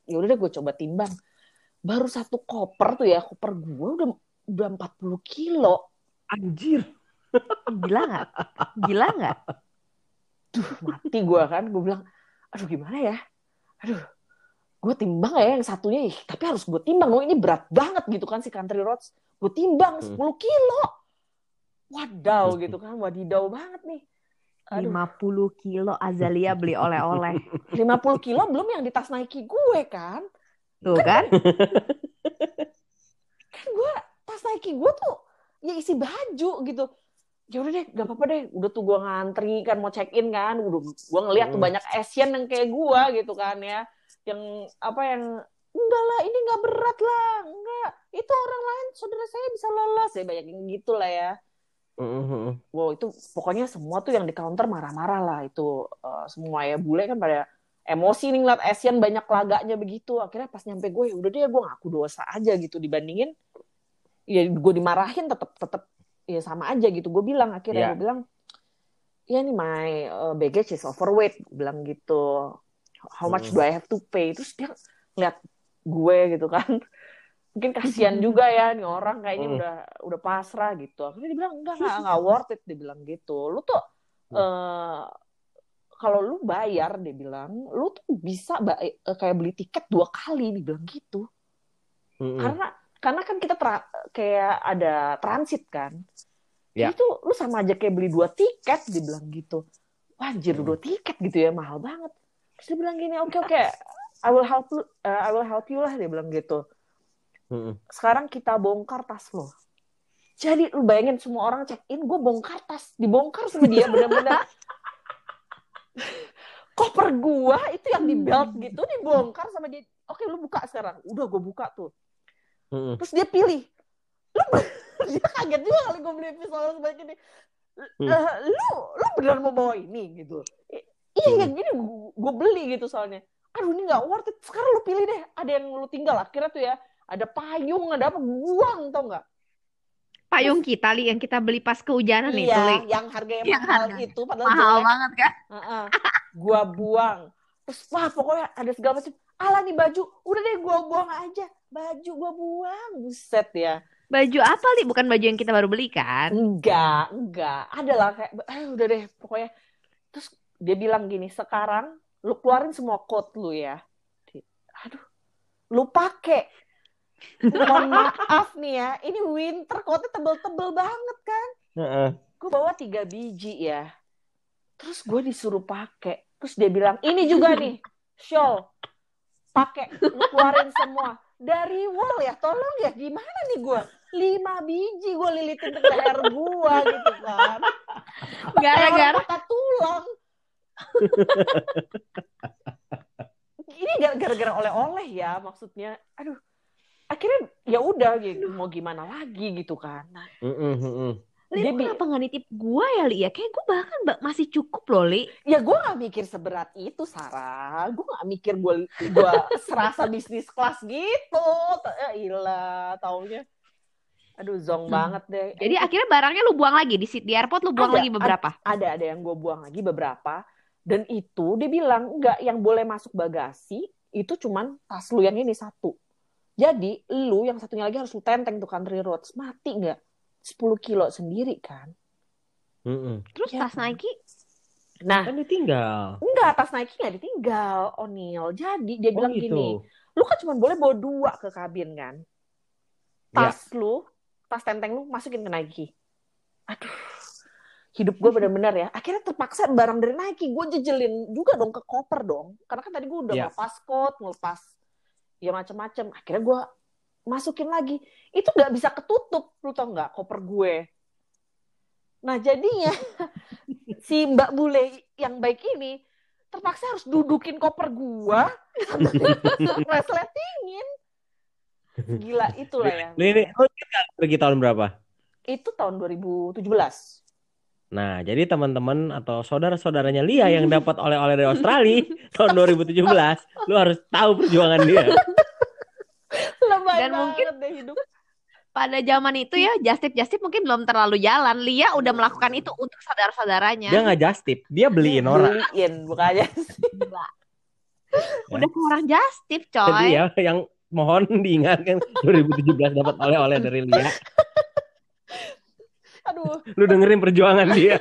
ya udah deh gue coba timbang. Baru satu koper tuh ya, koper gue udah udah 40 kilo. Anjir. Gila nggak? Gila nggak? Duh, mati gue kan. Gue bilang, aduh gimana ya? Aduh, gue timbang ya yang satunya. Ih, tapi harus gue timbang. Oh, ini berat banget gitu kan si country roads. Gue timbang 10 Hmm. kilo. Wadaw gitu kan. Wadidaw banget nih. Aduh, 50 kilo Azalia beli oleh-oleh. 50 kilo belum yang di tas Nike gue kan. Tuh kan? Kan gue, tas Nike gue tuh ya isi baju gitu. Ya udah deh, gak apa-apa deh. Udah tuh gue ngantri kan mau check in kan. Udah gue ngeliat tuh Hmm. banyak Asian yang kayak gue gitu kan ya. Yang apa yang enggak lah ini nggak berat lah enggak itu orang lain saudara saya bisa lolos ya banyak yang gitu lah ya Mm-mm. wow itu pokoknya semua tuh yang di counter marah-marah lah itu eh, semua ya bule kan pada emosi nih ngeliat Asian banyak laganya begitu akhirnya pas nyampe gue udah deh gue ngaku dosa aja gitu dibandingin ya gue dimarahin tetep tetep ya sama aja gitu. Gue bilang Ya. akhirnya gue bilang ya nih my uh, baggage is overweight. Gue bilang gitu. How much Hmm. do I have to pay? Terus dia ngeliat gue gitu kan. Mungkin kasihan juga ya nih orang kayaknya Hmm. udah udah pasrah gitu. Akhirnya dia bilang enggak enggak enggak worth it dia bilang gitu. Lu tuh eh kalau lu bayar dia bilang lu tuh bisa eh, kayak beli tiket dua kali dia bilang gitu. Mm-mm. karena karena kan kita tra- kayak ada transit kan. Ya. itu lu sama aja kayak beli dua tiket dia bilang gitu. Wajir Hmm. dua tiket gitu ya mahal banget. Terus dia bilang gini oke oke I will help you uh, I will help you lah dia bilang gitu. Mm-mm. sekarang kita bongkar tas lo. Jadi lu bayangin semua orang check in gue bongkar tas. Dibongkar sama dia bener-bener. Koper gua itu yang di belt gitu dibongkar sama dia. Oke lu buka sekarang. Udah gue buka tuh Mm-mm. terus dia pilih. Lu dia kaget juga kali gue beli pistol sebanyak ini. Hmm. Eh, lu lu beneran mau bawa ini gitu. I- iya yang gini gue beli gitu soalnya. Aduh ini nggak worth it. Sekarang lu pilih deh. Ada yang lu tinggal akhirnya tuh ya. Ada payung ada apa buang tau nggak? Payung kita, Li, yang kita beli pas kehujanan itu, iya Li. yang harganya Yang mahal harganya itu padahal Mahal jelek. banget kan? Heeh. gua buang. Terus wah pokoknya ada segala macam ala nih baju udah deh gua buang aja baju gua buang buset ya Baju apa, Li? Bukan baju yang kita baru beli kan? enggak enggak ada lah kayak eh udah deh pokoknya terus dia bilang gini sekarang lu keluarin semua coat lu ya aduh lu pakai. Mohon maaf nih ya, ini winter coatnya tebel-tebel banget kan. Heeh. Gue bawa tiga biji ya. Terus gue disuruh pakai. Terus dia bilang, ini juga nih, shawl. Pakai, lu keluarin semua. Dari wall ya, tolong ya, gimana nih gue? Lima biji gue lilitin ke leher gue gitu kan. Gara-gara patah tulang. Ini gara- gara-gara oleh-oleh ya maksudnya. Aduh. Akhirnya ya udah gitu, mau gimana lagi gitu kan. Nah, Heeh, heeh. Li, Dia kenapa nggak nitip gua ya, Li? Ya, kayak gua bahkan ba- masih cukup loh, Li. ya gue gak mikir seberat itu Sarah. Gue gak mikir gue gue serasa bisnis kelas gitu. Ya ilah, taunya. Aduh, zong Hmm. banget deh. Jadi akhirnya barangnya lu buang lagi di di airport lu buang Ada, lagi beberapa. ada ada yang gue buang lagi beberapa dan itu dia bilang enggak yang boleh masuk bagasi itu cuman tas lu yang ini satu jadi lu yang satunya lagi harus lu tenteng tuh country roads mati nggak 10 kilo sendiri kan. Heeh. Terus Ya. tas Nike? Nah. Kan ditinggal. enggak tas Nike nggak ditinggal O'Neil jadi dia Oh bilang gitu. gini lu kan cuma boleh bawa dua ke kabin kan? Tas lu tas tenteng lu masukin ke Nike. Aduh hidup gue bener-bener ya. Akhirnya terpaksa barang dari Nike. Gue jejelin juga dong ke koper dong. Karena kan tadi gue udah Ya. ngelepas coat ngelepas ya macem-macem. Akhirnya gue masukin lagi. Itu nggak bisa ketutup lu tau nggak koper gue. Nah jadinya si Mbak Bule yang baik ini terpaksa harus dudukin koper gua resletingin gila itulah ya Lu ini lu nggak? Pergi tahun berapa? itu tahun 2017 Nah, jadi teman-teman atau saudara-saudaranya Lia yang dapat oleh-oleh dari Australia tahun 2017, lu harus tahu perjuangan dia. lebay Dan banget mungkin- deh hidup pada zaman itu ya Justip Justip mungkin belum terlalu jalan. Lia udah melakukan itu untuk saudara-saudaranya. Dia nggak just tip, dia beliin orang. beliin bukannya. Udah ke orang Justip, Jadi coy. ya yang mohon diingatkan 2017 dapat oleh-oleh dari Lia. aduh Lu dengerin perjuangan dia.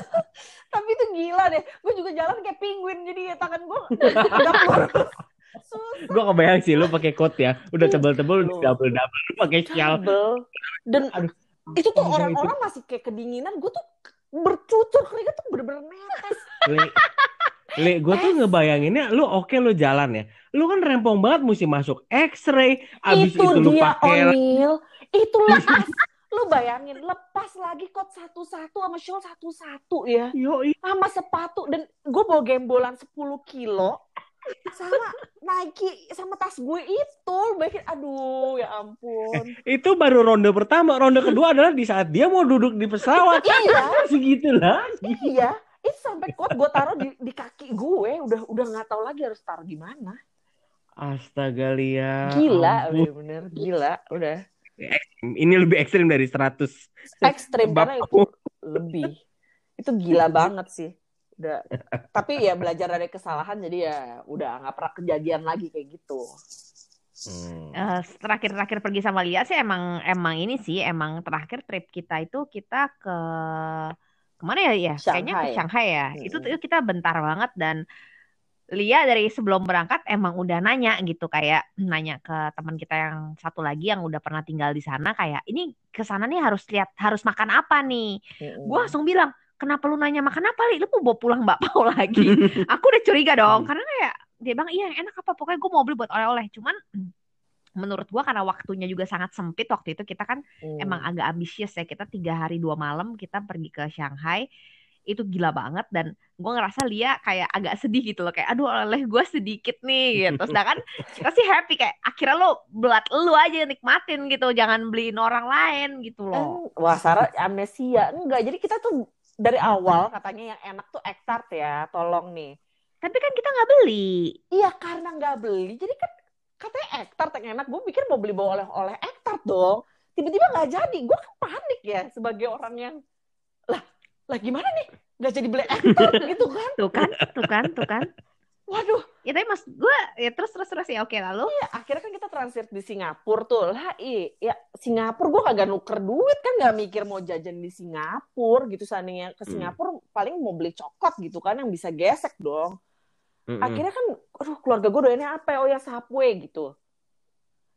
tapi itu gila deh gue juga jalan kayak penguin jadi ya tangan gue lurus Gua kebayang sih lu pakai coat ya, udah tebel-tebel, Lu. double-double, lu pakai shawl. dan Aduh. itu tuh orang-orang masih kayak kedinginan. Gue tuh bercucur keringet tuh bener-bener netes Li, Li gue tuh ngebayanginnya lu oke lu jalan ya. Lu kan rempong banget mesti masuk X-ray, abis itu, itu, lu dia pakai O'Neil itu lepas. Lu bayangin lepas lagi kot satu-satu sama shawl satu-satu ya. Yoi. sama sepatu. Dan gue bawa gembolan 10 kilo sama Nike sama tas gue itu bayangin aduh ya ampun. Itu baru ronde pertama, ronde kedua adalah di saat dia mau duduk di pesawat. iya. Segitu lah. iya. Itu sampai kot gue taruh di, di kaki gue. Udah udah nggak tahu lagi harus taruh di mana. Astaga Lia. gila ampun. bener-bener gila udah. Ini lebih ekstrim dari 100. ekstrim karena itu lebih. Itu gila banget sih udah tapi ya belajar dari kesalahan jadi ya udah nggak pernah kejadian lagi kayak gitu Hmm. Eh, terakhir-terakhir pergi sama Lia sih emang emang ini sih emang terakhir trip kita itu kita ke ke mana ya ya kayaknya ke Shanghai. Ya Hmm. itu tuh kita bentar banget dan Lia dari sebelum berangkat emang udah nanya gitu kayak nanya ke teman kita yang satu lagi yang udah pernah tinggal di sana kayak ini ke sana nih harus lihat harus makan apa nih gue langsung bilang kenapa lu nanya makan apa li? Lu mau bawa pulang bakpao lagi? Aku udah curiga dong karena kayak dia bilang iya yang enak apa? Pokoknya gue mau beli buat oleh-oleh. Cuman menurut gua karena waktunya juga sangat sempit waktu itu kita kan Hmm. emang agak ambisius ya. Kita tiga hari dua malam kita pergi ke Shanghai itu gila banget. Dan gue ngerasa Lia kayak agak sedih gitu loh kayak aduh oleh gue sedikit nih gitu. Sedangkan kita sih happy kayak akhirnya lo belat lu aja nikmatin gitu jangan beliin orang lain gitu loh. Wah Sarah amnesia. Enggak jadi kita tuh dari awal. katanya yang enak tuh ektart ya tolong nih. Tapi kan kita nggak beli. Iya karena nggak beli jadi kan katanya ektart yang enak. Gue pikir mau beli bawa oleh-oleh ektart dong. Tiba-tiba nggak jadi. Gue kan panik ya sebagai orang yang lah lah gimana nih? Nggak jadi beli ektart gitu kan? Tuh kan tuh kan tuh kan waduh ya tapi mas gue ya terus terus terus ya oke lalu ya akhirnya kan kita transit di Singapura tuh lah i ya Singapura gue kagak nuker duit kan nggak mikir mau jajan di Singapura gitu seandainya ke Hmm. Singapura paling mau beli coklat gitu kan yang bisa gesek dong Mm-mm. akhirnya kan aduh keluarga gue doyannya apa ya oh ya Subway gitu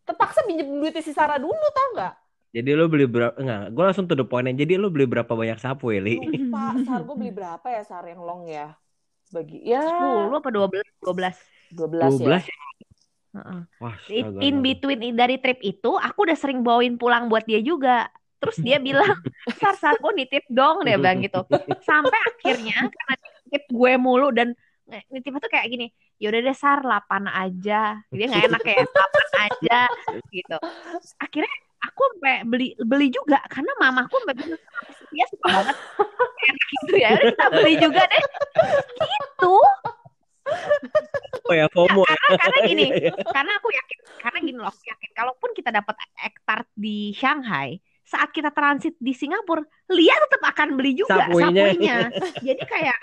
terpaksa pinjem duitnya si Sarah dulu tau nggak Jadi lu beli berapa? Enggak, gue langsung to the point. Jadi lu beli berapa banyak sapu ya, Li? lupa Sar gue beli berapa ya Sar yang long ya bagi ya 10 apa 12? 12. 12 ya 12 ya? Heeh. Wah, In, between dari trip itu, aku udah sering bawain pulang buat dia juga. Terus dia bilang, Sar, Sar, gue nitip dong, dia bilang gitu. Sampai akhirnya, karena dia nitip gue mulu, dan nge- nitipnya tuh kayak gini, yaudah deh Sar, 8 aja. Dia nggak enak kayak 8 aja, gitu. Akhirnya aku sampai beli beli juga, karena mamaku sampai bilang, "Kenapa sih dia suka banget enak gitu ya. Udah kita beli juga deh. Gitu. Oh ya, FOMO ya. Karena, karena gini, Iya, iya. karena aku yakin karena gini loh aku yakin kalaupun kita dapat hektar di Shanghai saat kita transit di Singapura Lia tetap akan beli juga Sapuinya. sapunya. Jadi kayak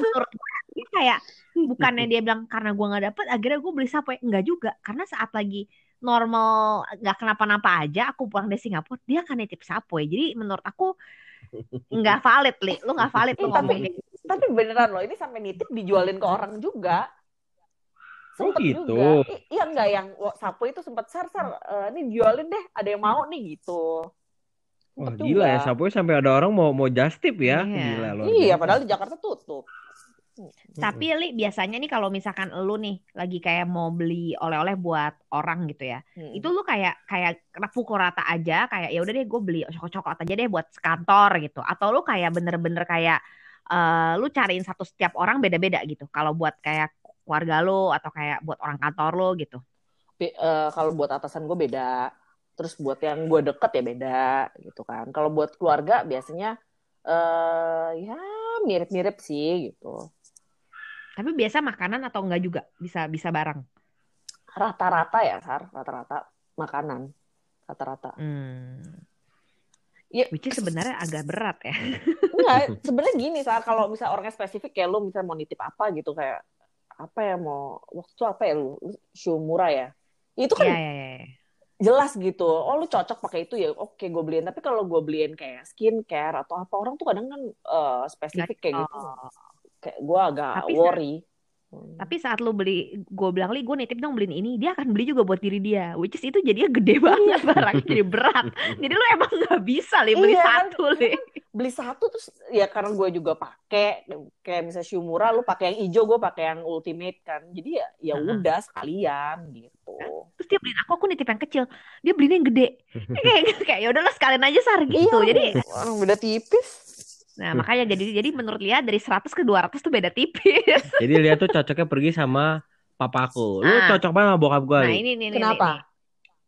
menurut gue ini kayak bukannya dia bilang karena gua nggak dapet akhirnya gue beli sapu. Enggak juga karena saat lagi normal nggak kenapa-napa aja aku pulang dari Singapura dia akan nitip sapu jadi menurut aku nggak valid li. Lu nggak valid tuh Eh, ngomong tapi- gitu. tapi beneran loh ini sampai nitip dijualin ke orang juga Oh, Sempet gitu. juga. I- iya enggak yang sapu itu sempat sar sar eh, ini jualin deh ada yang mau nih gitu Wah, Sempet gila ya, sapunya sampai ada orang mau mau just tip ya. Iya. Gila luar iya padahal di Jakarta tutup Tapi Li biasanya nih kalau misalkan lu nih lagi kayak mau beli oleh-oleh buat orang gitu ya. Hmm. Itu lu kayak kayak pukul rata aja kayak ya udah deh gue beli coklat-coklat aja deh buat kantor gitu. Atau lu kayak bener-bener kayak eh lu cariin satu setiap orang beda-beda gitu. Kalau buat kayak keluarga lu atau kayak buat orang kantor lu gitu. Be- eh, kalau buat atasan gue beda terus buat yang gue deket ya beda gitu kan kalau buat keluarga biasanya eh ya mirip-mirip sih gitu Tapi biasa makanan atau enggak juga bisa bisa bareng. rata-rata ya sar rata-rata makanan rata-rata Hmm. Iya. Which is sebenarnya agak berat ya. Enggak, sebenarnya gini saat kalau misalnya orangnya spesifik kayak lu misalnya mau nitip apa gitu kayak apa ya mau waktu itu apa ya lu murah ya? Itu kan Iya iya iya. jelas gitu. Oh lu cocok pakai itu ya oke gue beliin. Tapi kalau gue beliin kayak skincare atau apa orang tuh kadang kan eh, spesifik kayak gitu. kayak gue agak Tapi worry Hmm. Tapi saat lu beli, gue bilang li gue nitip dong beliin ini, dia akan beli juga buat diri dia. Which is itu jadinya gede banget barangnya, jadi berat. Jadi lu emang nggak bisa li beli Iya, kan? satu li. beli satu terus ya karena gue juga pakai kayak misalnya shoe murah lu pakai yang hijau gue pakai yang ultimate kan jadi ya ya Heeh. udah sekalian gitu Terus dia beliin aku, aku nitip yang kecil, dia beliin yang gede. kayak kayak ya udahlah sekalian aja sar gitu. Iya, Jadi, orang beda tipis nah makanya jadi jadi menurut Lia dari 100 ke 200 tuh beda tipis. Jadi dia tuh cocoknya pergi sama papaku. Lu Ah. cocok banget sama bokap gua. Nah ini nih nih, Kenapa? nih.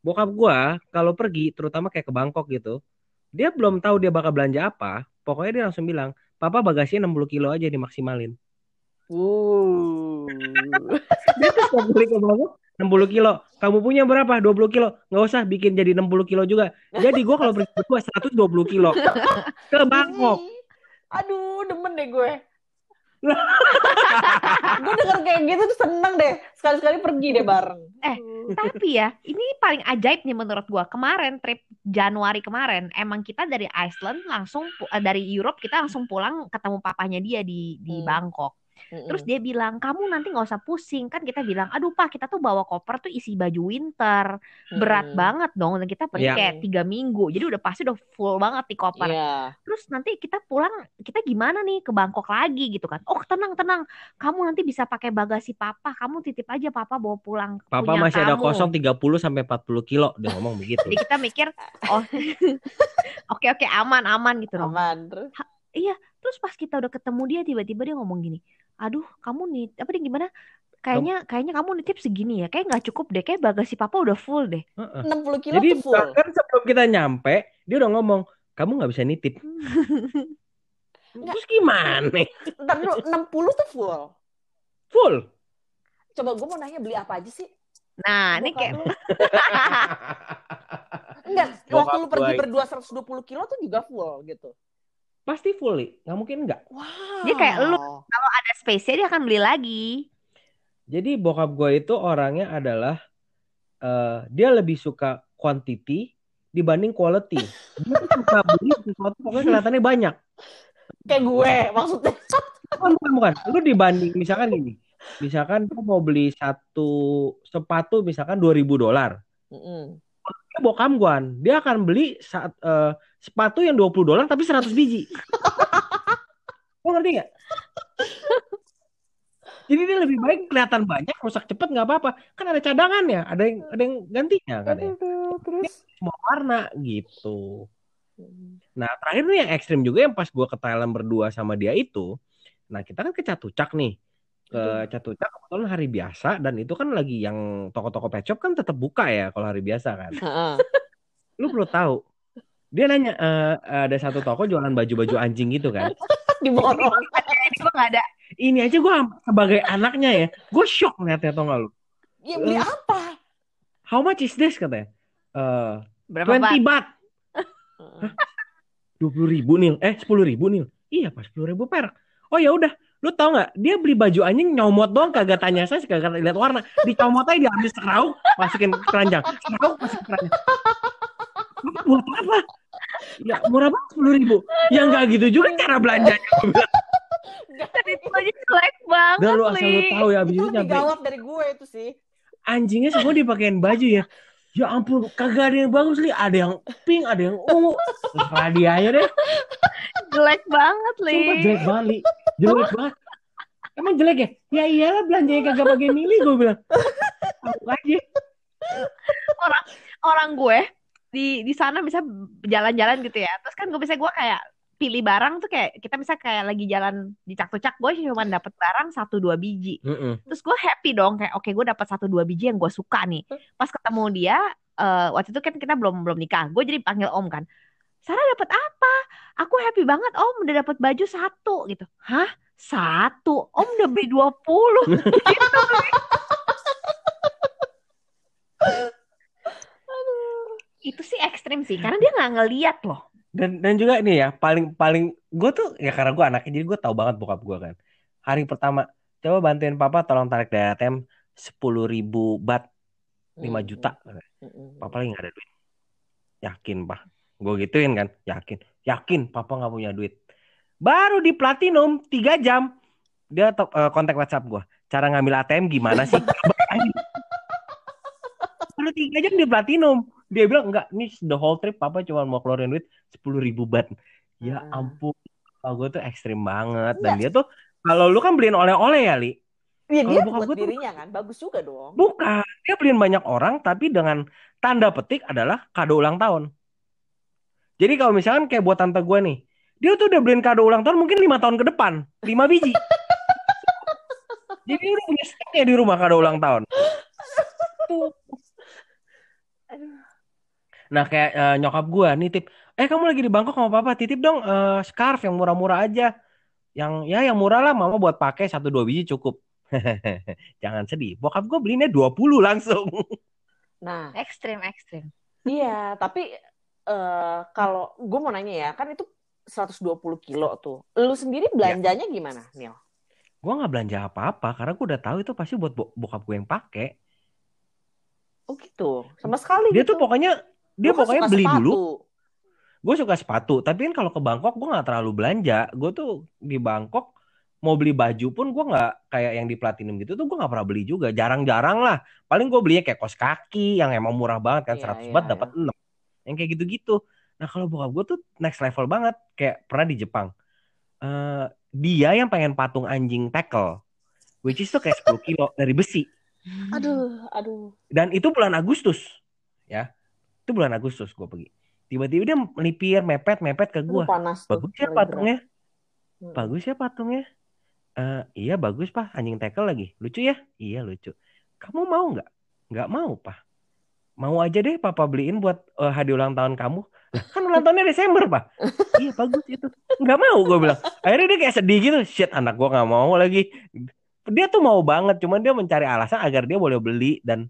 Bokap gua kalau pergi, terutama kayak ke Bangkok gitu, dia belum tahu dia bakal belanja apa. Pokoknya dia langsung bilang, Papa bagasinya 60 kilo aja dimaksimalin. uh Dia tuh setiap beli ke Bangkok 60 kilo. Kamu punya berapa? 20 kilo. Nggak usah bikin jadi 60 kilo juga. Jadi gua kalau pergi berdua 120 kilo ke Bangkok. Aduh demen deh gue gue denger kayak gitu tuh seneng deh sekali-sekali pergi deh bareng Eh, Tapi ya, ini paling ajaib nih menurut gua. Kemarin trip Januari kemarin, emang kita dari Iceland langsung eh, dari Europe kita langsung pulang ketemu papanya dia di di Hmm. Bangkok. Terus dia bilang, kamu nanti nggak usah pusing kan kita bilang, aduh pak kita tuh bawa koper tuh isi baju winter, berat Mm-mm. banget dong. Dan kita pergi Iya. kayak tiga minggu, jadi udah pasti udah full banget di koper. Iya. Terus nanti kita pulang, kita gimana nih ke Bangkok lagi gitu kan? Oh tenang tenang, kamu nanti bisa pakai bagasi papa, kamu titip aja papa bawa pulang. Papa punya masih ada kamu." kosong 30 sampai 40 kilo. Dia ngomong begitu. Jadi kita mikir, oh oke oke aman aman gitu loh. aman terus Terus pas kita udah ketemu dia tiba-tiba dia ngomong gini, aduh kamu nih apa nih gimana? Kayaknya kayaknya kamu nitip segini ya, kayak nggak cukup deh, kayak bagasi papa udah full deh. Heeh. 60 kilo Jadi tuh full bahkan sebelum kita nyampe, dia udah ngomong, kamu nggak bisa nitip. Nggak. Terus gimana? Ntar dulu 60 tuh full Full. coba gue mau nanya beli apa aja sih Nah ini Bokap kayak enggak waktu lu pergi berdua 120 kilo tuh juga full gitu Pasti full, Li. Nggak mungkin nggak. wow Dia kayak lu. ada space-nya dia akan beli lagi. Jadi bokap gue itu orangnya adalah, eh, dia lebih suka quantity dibanding quality. Dia tuh suka beli sesuatu pokoknya kelihatannya banyak. kayak gue maksudnya Bukan, bukan, bukan. Lu dibanding, misalkan gini. misalkan dia mau beli satu sepatu misalkan 2000 dolar. Mm-mm. Dia bawa kamguan, dia akan beli saat eh, sepatu yang 20 dolar tapi 100 biji. Lo ngerti nggak? Jadi dia lebih baik kelihatan banyak, rusak cepet nggak apa-apa. Kan ada cadangannya, ada yang ada yang gantinya kan ya. Terus. Semua warna gitu. Nah, terakhir nih yang ekstrim juga yang pas gua ke Thailand berdua sama dia itu. Nah, kita kan ke Catucak nih. Ke Catucak kebetulan hari biasa dan itu kan lagi yang toko-toko pet shop kan tetap buka ya kalau hari biasa kan. Heeh. Lu perlu tahu. Dia nanya "Eh, ada satu toko jualan baju-baju anjing gitu kan. Diborong. Gue gak ada. Ini aja gua sebagai anaknya ya, gue shock ngeliatnya tau gak lu. Ya beli apa? How much is this katanya? Eh, Berapa 20 Pak? baht. Dua puluh ribu nih, eh sepuluh ribu nih. Iya pas sepuluh ribu perak. Oh ya udah, lu tau nggak? Dia beli baju anjing nyomot doang, kagak tanya saya, kagak lihat warna. Dicomot aja diambil sekerauk, masukin ke keranjang. Sekerauk masukin ke keranjang. Buat apa? Ya murah banget sepuluh ribu. Ya nggak gitu juga cara belanjanya. Itu aja jelek banget, Dan lu asal lu tahu ya, abis Itu itu lebih nyampe gawat dari gue itu sih. anjingnya semua dipakein baju ya. Ya ampun, kagak ada yang bagus li. Ada yang pink, ada yang ungu. Terserah dia aja deh. Jelek banget, Li. Sumpah jelek banget, Li. Jelek banget. Emang jelek ya? Ya iyalah belanjanya kagak pakai mili gue bilang. Tahu aja. Orang gue di di sana bisa jalan-jalan gitu ya. Terus kan gue bisa gue kayak pilih barang tuh kayak kita bisa kayak lagi jalan di cak-cak gue cuma dapet barang satu dua biji. Mm-mm. Terus gue happy dong kayak oke gue dapat satu dua biji yang gue suka nih. Pas ketemu dia eh, waktu itu kan kita belum belum nikah. Gue jadi panggil om kan. Sarah dapat apa? Aku happy banget om udah dapat baju satu gitu. Hah? Satu? Om udah beli 20 gitu. Itu sih ekstrim sih karena dia nggak ngeliat loh. Dan dan juga ini ya paling paling gue tuh ya karena gue anaknya jadi gue tahu banget bokap gue kan. Hari pertama coba bantuin papa tolong tarik dari ATM sepuluh ribu bat lima Hmm. juta. Mm-mm. Papa lagi nggak ada duit. Yakin pak? Gue gituin kan. Yakin. Yakin papa nggak punya duit. Baru di Platinum tiga jam dia to- eh, kontak WhatsApp gue. Cara ngambil ATM gimana sih? Baru tiga jam di Platinum. Dia bilang enggak, ini the whole trip papa cuma mau keluarin duit sepuluh ribu bat. Ya Ah. ampun, gue tuh ekstrim banget. Dan dia tuh kalau lu kan beliin oleh-oleh ya li. Ya Kalau dia buat gue tuh- dirinya kan, bagus juga dong. Bukan, dia beliin banyak orang tapi dengan tanda petik adalah kado ulang tahun. Jadi kalau misalkan kayak buat tante gue nih, dia tuh udah beliin kado ulang tahun mungkin lima tahun ke depan, lima biji. Jadi udah punya stoknya di rumah kado ulang tahun. Tuh. Nah kayak eh, nyokap gue nitip, eh kamu lagi di Bangkok sama papa, titip dong eh, scarf yang murah-murah aja. Yang ya yang murah lah mama buat pakai satu dua biji cukup. Jangan sedih. Bokap gue belinya 20 langsung. Nah, Ekstrim ekstrim. iya, tapi eh kalau gue mau nanya ya, kan itu 120 kilo tuh. Lu sendiri belanjanya gimana, Nil? Gue nggak belanja apa-apa karena gue udah tahu itu pasti buat bo- bokap gue yang pakai. Oh gitu, sama sekali Dia gitu. tuh pokoknya dia Lu kan pokoknya beli sepatu. dulu. Gue suka sepatu, tapi kan kalau ke Bangkok gue nggak terlalu belanja. Gue tuh di Bangkok mau beli baju pun gue nggak kayak yang di Platinum gitu tuh gue nggak pernah beli juga. Jarang-jarang lah. Paling gue belinya kayak kos kaki yang emang murah banget kan Iya, 100 baht iya, dapat 6. Yang kayak gitu-gitu. Nah kalau bokap gue tuh next level banget. Kayak pernah di Jepang. Eh dia yang pengen patung anjing tackle. Which is tuh kayak 10 kilo dari besi. Aduh, aduh. Dan itu bulan Agustus, ya. Itu bulan Agustus gue pergi. Tiba-tiba dia melipir, mepet, mepet ke gue. panas. Bagus ya patungnya. Hmm. bagus ya patungnya. Eh, iya bagus pak, anjing tackle lagi. Lucu ya? Iya lucu. Kamu mau nggak? Nggak mau pak. Mau aja deh papa beliin buat eh, hadiah ulang tahun kamu. Kan ulang tahunnya Desember pak. iya bagus itu. Nggak mau gue bilang. Akhirnya dia kayak sedih gitu. Shit anak gue nggak mau lagi. Dia tuh mau banget, cuman dia mencari alasan agar dia boleh beli dan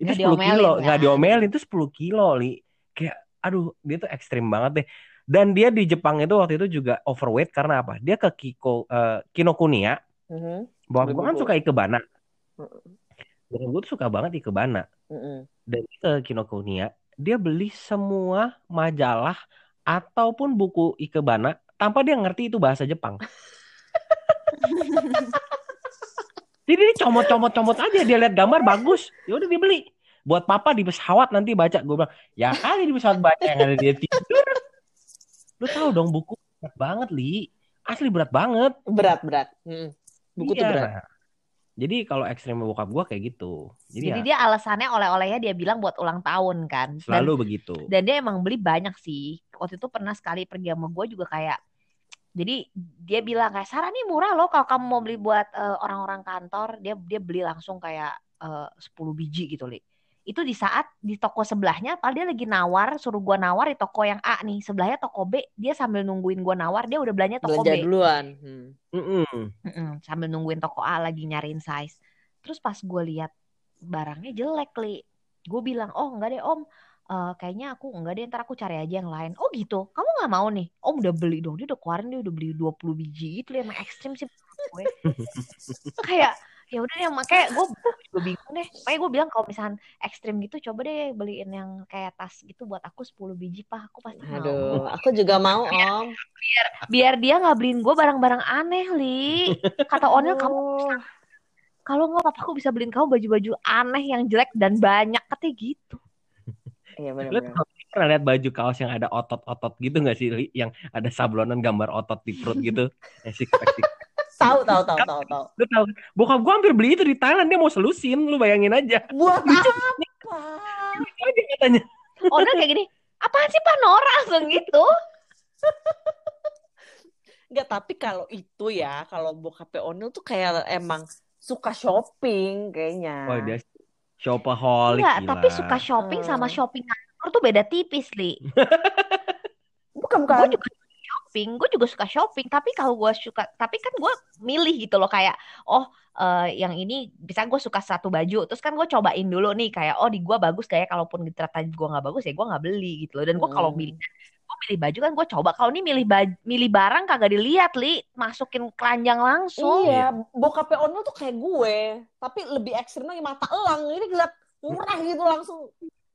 itu Nggak 10 diomelin, kilo, kan? nggak diomelin itu 10 kilo li. Kayak aduh dia tuh ekstrim banget deh. Dan dia di Jepang itu waktu itu juga overweight karena apa? Dia ke Kiko eh, Kinokuniya. Mhm, Bokap Beli gue kan suka Ikebana. Dan gue tuh suka banget Ikebana. mhm. Dan ke Kinokuniya, dia beli semua majalah ataupun buku Ikebana tanpa dia ngerti itu bahasa Jepang. Jadi dia comot-comot-comot aja dia lihat gambar bagus, ya udah dia beli. Buat papa di pesawat nanti baca. Gue bilang, ya kali di pesawat baca yang ada dia tidur. Lu tahu dong buku berat banget, Li. Asli berat banget. Berat, berat. Hmm. Buku tuh Iya. berat. Jadi kalau ekstrim bokap gua kayak gitu. Jadi, Jadi ya dia alasannya oleh-olehnya dia bilang buat ulang tahun kan. Dan, selalu begitu. dan dia emang beli banyak sih. Waktu itu pernah sekali pergi sama gue juga kayak jadi dia bilang kayak Sarah nih murah loh kalau kamu mau beli buat eh, orang-orang kantor dia dia beli langsung kayak eh, 10 biji gitu li itu di saat di toko sebelahnya padahal dia lagi nawar suruh gua nawar di toko yang A nih sebelahnya toko B dia sambil nungguin gua nawar dia udah belanja toko Belanja B duluan. Hmm. Mm-mm. Mm-mm, sambil nungguin toko A lagi nyariin size. Terus pas gue lihat barangnya jelek, Li. Gue bilang, oh enggak deh om, Eh, kayaknya aku enggak deh, ntar aku cari aja yang lain. Oh gitu, kamu nggak mau nih? Om udah beli dong, dia udah keluarin, dia udah beli 20 biji Li. emang ekstrim sih gue. Kayak, ya udah deh, makanya gue juga bingung deh. Makanya gue bilang kalau misalnya ekstrim gitu, coba deh beliin yang kayak tas gitu buat aku 10 biji, Pak. Aku pasti mau. Aduh, aku juga mau, Om. Biar dia nggak beliin gue barang-barang aneh, Li. Kata Onil, kamu Oh. kalau nggak papaku bisa beliin kamu baju-baju aneh yang jelek dan banyak katanya gitu Iya Lu benar-benar. tau- pernah lihat baju kaos yang ada otot-otot gitu nggak sih, Li? Yang ada sablonan gambar otot di perut gitu. Yang six pack, six pack. Tahu, tahu, tahu, tahu, tahu. Lu tahu, bokap gua hampir beli itu di Thailand, dia mau selusin, lu bayangin aja. Buat Lucu apa? aja katanya. Onil kayak gini apaan sih Pak Nora langsung gitu Enggak, tapi kalau itu ya, kalau bokapnya Onil tuh kayak emang suka shopping kayaknya. Oh, dia shopaholic enggak gila. tapi suka shopping sama Hmm. shopping kantor tuh beda tipis li Bukan, gue bukan. juga suka shopping gue juga suka shopping tapi kalau gue suka tapi kan gue milih gitu loh kayak oh eh, yang ini bisa gue suka satu baju terus kan gue cobain dulu nih kayak oh di gue bagus kayak kalaupun di ternyata gue nggak bagus ya gue nggak beli gitu loh dan gue kalau Hmm. milih gue milih baju kan gue coba kalau ini milih baju, milih barang kagak dilihat li masukin keranjang langsung Iya, bokapnya Onil tuh kayak gue, tapi lebih ekstrim lagi mata elang. Ini ngeliat murah gitu langsung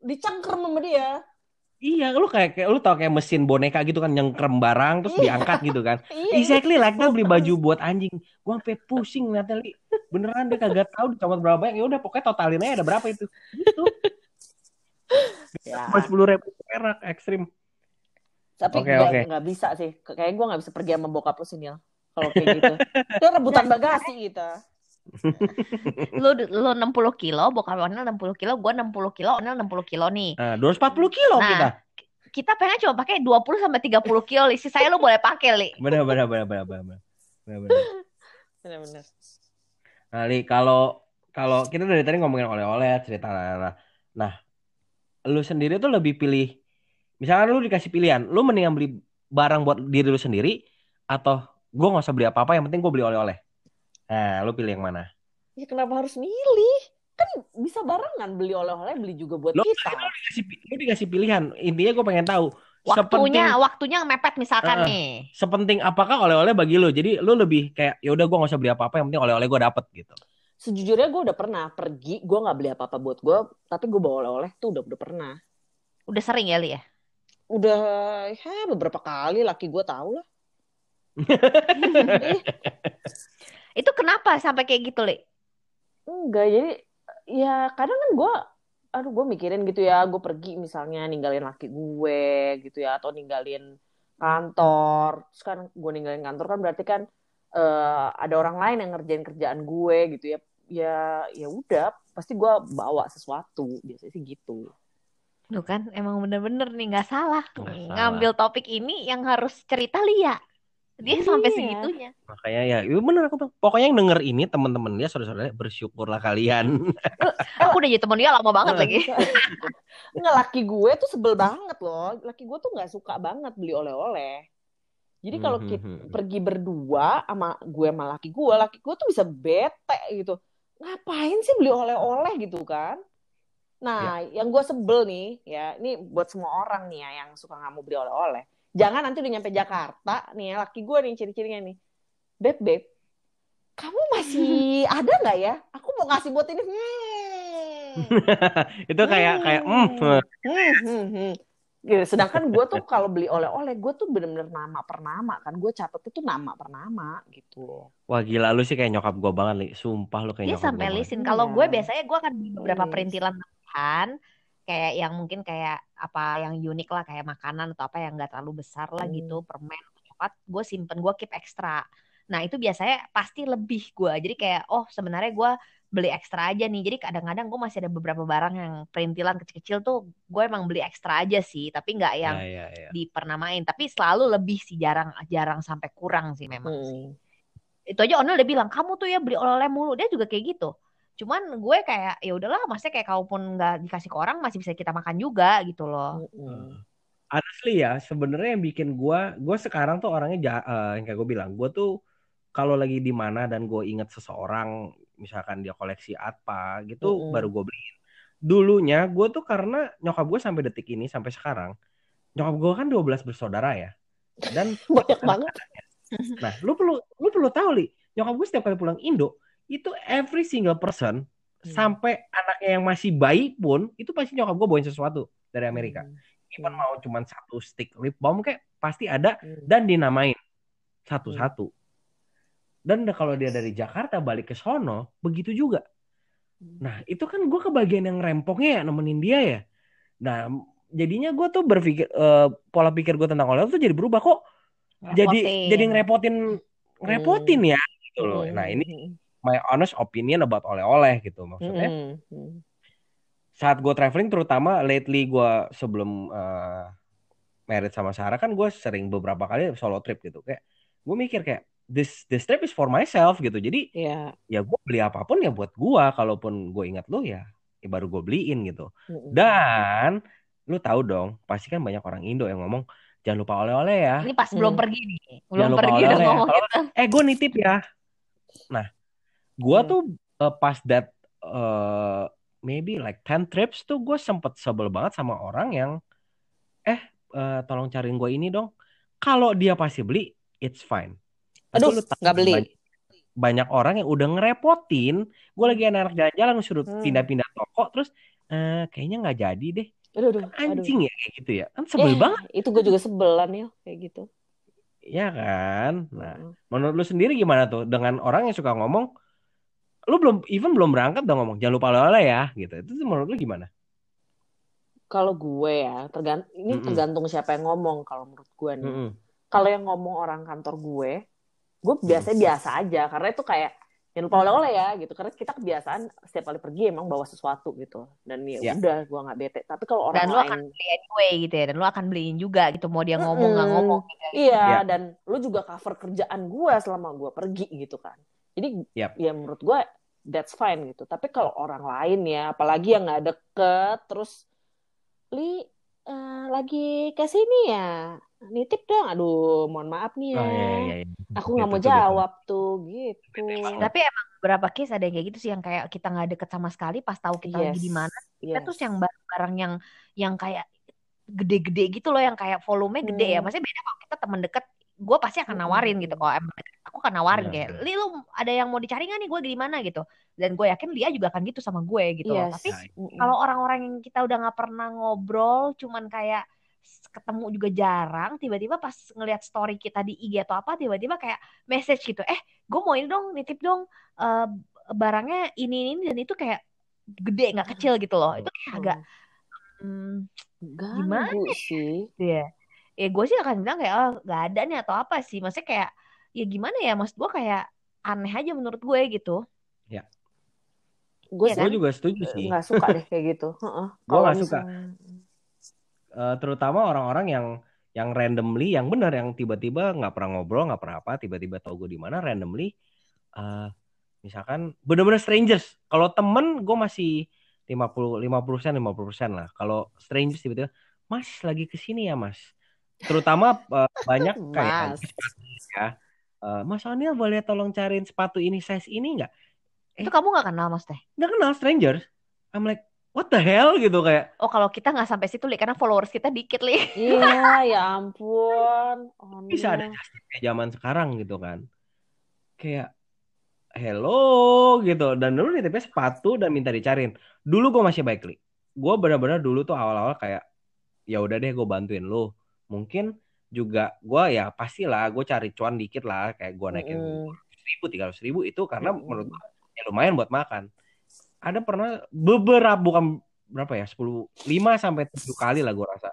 dicengker sama dia. Iya, lu kayak, kayak lu tau kayak mesin boneka gitu kan nyengkrem barang terus Iya. diangkat gitu kan. Iya. Exactly like that beli baju buat anjing. Gua sampai pusing ngeliatnya Li. Beneran dia kagak tahu dicomot berapa banyak. Ya udah pokoknya totalin aja ada berapa itu. Gitu. Ya. Cuma sepuluh ribu perak ekstrim. Tapi Oke, nggak oke. nggak bisa sih. Kayaknya gue nggak bisa pergi sama bokap lu sih, Nil. Kalau kayak gitu. Itu rebutan bagasi gitu. lu lu 60 kilo bokap Onel 60 kilo gue 60 kilo Onel 60 kilo nih Nah, 240 kilo Nah. kita. kita pengen cuma pakai 20 sampai 30 kilo li saya lu boleh pakai li Bener bener bener bener bener. bener. Bener, bener. Benar-benar. Nah, Li, kalau kalau kita dari tadi ngomongin oleh-oleh cerita nah, nah, lu sendiri tuh lebih pilih misalkan lu dikasih pilihan, lu mendingan beli barang buat diri lu sendiri atau gua nggak usah beli apa-apa, yang penting gua beli oleh-oleh. Nah, lu pilih yang mana? Ya kenapa harus milih? Kan bisa barengan beli oleh-oleh, beli juga buat Lo- kita. Dikasih, lu dikasih pilihan. Intinya gua pengen tahu waktunya sepenting waktunya mepet misalkan Heeh. nih sepenting apakah oleh-oleh bagi lu. Jadi lu lebih kayak ya udah gua nggak usah beli apa-apa, yang penting oleh-oleh gua dapet gitu. Sejujurnya gue udah pernah pergi, gue nggak beli apa-apa buat gue, tapi gue bawa oleh-oleh tuh udah udah pernah. udah sering ya li ya Udah ya beberapa kali laki gue tahu lah. itu kenapa sampai kayak gitu li Enggak, jadi ya kadang kan gue, aduh gue mikirin gitu ya, gue pergi misalnya ninggalin laki gue gitu ya, atau ninggalin kantor. Terus kan gue ninggalin kantor kan berarti kan eh, ada orang lain yang ngerjain kerjaan gue gitu ya. Ya ya udah, pasti gue bawa sesuatu biasanya sih gitu. Tuh kan emang bener-bener nih nggak salah Nggak salah. ngambil topik ini yang harus cerita Lia dia sampai Iya. segitunya Makanya ya, itu bener aku. Pokoknya yang denger ini teman-teman dia saudara-saudara bersyukurlah kalian. aku udah jadi temen dia lama banget lagi Enggak, laki gue tuh sebel banget loh. Laki gue tuh nggak suka banget beli oleh-oleh. Jadi kalau kita hmm, hmm. pergi berdua sama gue sama laki gue, laki gue tuh bisa bete gitu. Ngapain sih beli oleh-oleh gitu kan? Nah, yang gue sebel nih, ya, ini buat semua orang nih ya yang suka nggak mau beli oleh-oleh. Jangan nanti udah nyampe Jakarta, nih ya, laki gue nih ciri-cirinya nih. Beb, beb, kamu masih ada nggak ya? Aku mau ngasih buat ini. Hmm. itu kayak kayak mm, Hmm, hmm, hmm. Gitu. Sedangkan gue tuh kalau beli oleh-oleh, gue tuh bener-bener nama per nama kan. Gue catat itu nama per nama gitu. Wah gila lu sih kayak nyokap gue banget li. Sumpah lu kayak Dia nyokap sampai lisin. Kalau Iya. gue biasanya gue akan beli beberapa perintilan tambahan kayak yang mungkin kayak apa yang unik lah kayak makanan atau apa yang nggak terlalu besar lah Hmm. gitu permen coklat gue simpen gue keep ekstra nah itu biasanya pasti lebih gue jadi kayak oh sebenarnya gue beli ekstra aja nih. Jadi kadang-kadang gue masih ada beberapa barang yang perintilan kecil-kecil tuh gue emang beli ekstra aja sih. Tapi nggak yang Ya, ya, ya. dipernamain. Tapi selalu lebih sih jarang jarang sampai kurang sih memang sih. Hmm. itu aja Onel udah bilang kamu tuh ya beli oleh-oleh mulu. Dia juga kayak gitu cuman gue kayak ya udahlah maksudnya kayak kalaupun nggak dikasih ke orang masih bisa kita makan juga gitu loh Mm-mm. Honestly ya, sebenarnya yang bikin gue, gue sekarang tuh orangnya ja- eh, yang kayak gue bilang, gue tuh kalau lagi di mana dan gue inget seseorang, misalkan dia koleksi apa gitu, Mm-mm. baru gue beliin. Dulunya gue tuh karena nyokap gue sampai detik ini sampai sekarang, nyokap gue kan 12 bersaudara ya, dan Banyak banget. Nah, lu perlu lu perlu tahu li, nyokap gue setiap kali pulang Indo itu every single person Hmm. sampai anaknya yang masih bayi pun itu pasti nyokap gue bawain sesuatu dari Amerika. Hmm. Even Hmm. mau cuman satu stick lip balm kayak pasti ada Hmm. dan dinamain satu-satu. Dan kalau dia dari Jakarta balik ke sono begitu juga. Hmm. Nah, itu kan gue kebagian yang rempongnya ya nemenin dia ya. Nah, jadinya gue tuh berpikir eh, pola pikir gue tentang oleh tuh jadi berubah kok. Jadi Ngerepotin. jadi ngerepotin ngerepotin ya gitu loh. Hmm. Nah, ini Hmm. My honest opinion about oleh-oleh gitu maksudnya. Hmm. Hmm. Saat gue traveling terutama lately gue sebelum eh, married sama Sarah kan gue sering beberapa kali solo trip gitu kayak gue mikir kayak this this trip is for myself gitu. Jadi Iya. ya gue beli apa pun ya buat gue kalaupun gue ingat lu ya, ya baru gue beliin gitu. Hmm. Dan lu tahu dong pasti kan banyak orang Indo yang ngomong jangan lupa oleh-oleh ya. ini pas belum Hmm. pergi nih Jangan belum lupa pergi udah ya. ngomong Kalau- gitu eh gue nitip ya. Nah, gue Hmm. tuh uh, pas that uh, maybe like 10 trips tuh gue sempet sebel banget sama orang yang eh uh, tolong cariin gue ini dong. Kalau dia pasti beli, it's fine. Aduh, nggak beli. Banyak, banyak orang yang udah ngerepotin. Gue lagi anak jalan-jalan suruh Hmm. pindah-pindah toko, terus eh, kayaknya nggak jadi deh. Aduh, aduh, Kan aduh. anjing ya kayak gitu ya. Kan sebel Eh, banget, Itu gue juga sebelan ya kayak gitu. ya kan? Nah, Hmm. Menurut lu sendiri gimana tuh dengan orang yang suka ngomong, lu belum even belum berangkat udah ngomong jangan lupa oleh-oleh ya gitu. Itu tuh menurut lu gimana? Kalau gue ya, tergant ini Mm-mm. tergantung siapa yang ngomong kalau menurut gue nih. Mm-mm. Kalau yang ngomong orang kantor gue, gue biasanya biasa aja karena itu kayak jangan lupa oleh-oleh ya gitu karena kita kebiasaan setiap kali pergi emang bawa sesuatu gitu dan ya Ya. udah gue nggak bete tapi kalau orang dan lu lain akan beli anyway gitu ya dan lu akan beliin juga gitu mau dia ngomong nggak Mm-mm. ngomong gitu. iya Ya. dan lu juga cover kerjaan gue selama gue pergi gitu kan jadi Yap. ya menurut gue that's fine gitu tapi kalau orang lain ya apalagi yang nggak deket terus li eh, lagi ke sini ya nitip dong aduh mohon maaf nih ya Oh, iya, iya, iya. aku nggak Gitu mau tuh, gitu. jawab tuh gitu tapi emang beberapa case ada yang kayak gitu sih yang kayak kita nggak deket sama sekali pas tahu kita lagi di mana kita yes. terus yang barang-barang yang yang kayak gede-gede gitu loh yang kayak volume gede ya Hmm. maksudnya beda kalau kita temen deket gue pasti akan nawarin gitu. Kalau emang aku akan nawarin Benar, kayak li lu ada yang mau dicari nggak nih? Gue di mana? gitu. Dan gue yakin dia juga akan gitu sama gue gitu loh. Yes. tapi Mm-mm. kalau orang-orang yang kita udah nggak pernah ngobrol cuman kayak ketemu juga jarang tiba-tiba pas ngelihat story kita di IG atau apa tiba-tiba kayak message gitu. Eh gue mau ini dong nitip dong eh, barangnya ini ini dan itu kayak gede nggak kecil gitu loh. Itu kayak agak hmm, gimana ganggu sih. Ya ya gue sih akan bilang kayak oh nggak ada nih atau apa sih maksudnya kayak ya gimana ya maksud gue kayak aneh aja menurut gue gitu gue Iya sih Gue juga setuju sih. nggak suka deh kayak gitu Heeh. Gue Kalau nggak suka. misalnya- Eh, terutama orang-orang yang yang randomly, yang benar, yang tiba-tiba nggak pernah ngobrol, nggak pernah apa, tiba-tiba tahu gue di mana, randomly, eh misalkan bener-bener strangers. Kalau temen gue masih 50 50 persen 50 persen lah. Kalau strangers tiba-tiba, Mas lagi ke sini ya Mas. Terutama eh, banyak kayak Mas. ya. Eh, Mas Anil boleh tolong cariin sepatu ini size ini nggak? itu kamu nggak kenal mas teh Nggak kenal strangers. I'm like, what the hell gitu kayak. oh kalau kita nggak sampai situ li karena followers kita dikit li Iya, ya ampun. Oh, bisa ada kayak zaman sekarang gitu kan kayak hello gitu dan dulu nitipnya sepatu dan minta dicariin dulu gue masih baik li gue benar-benar dulu tuh awal-awal kayak ya udah deh gue bantuin lu mungkin juga gue ya pastilah gue cari cuan dikit lah kayak gue naikin seribu tiga ribu itu karena Mm-mm. menurut gue ya lumayan buat makan ada pernah beberapa bukan berapa ya 10 5 sampai 7 kali lah gue rasa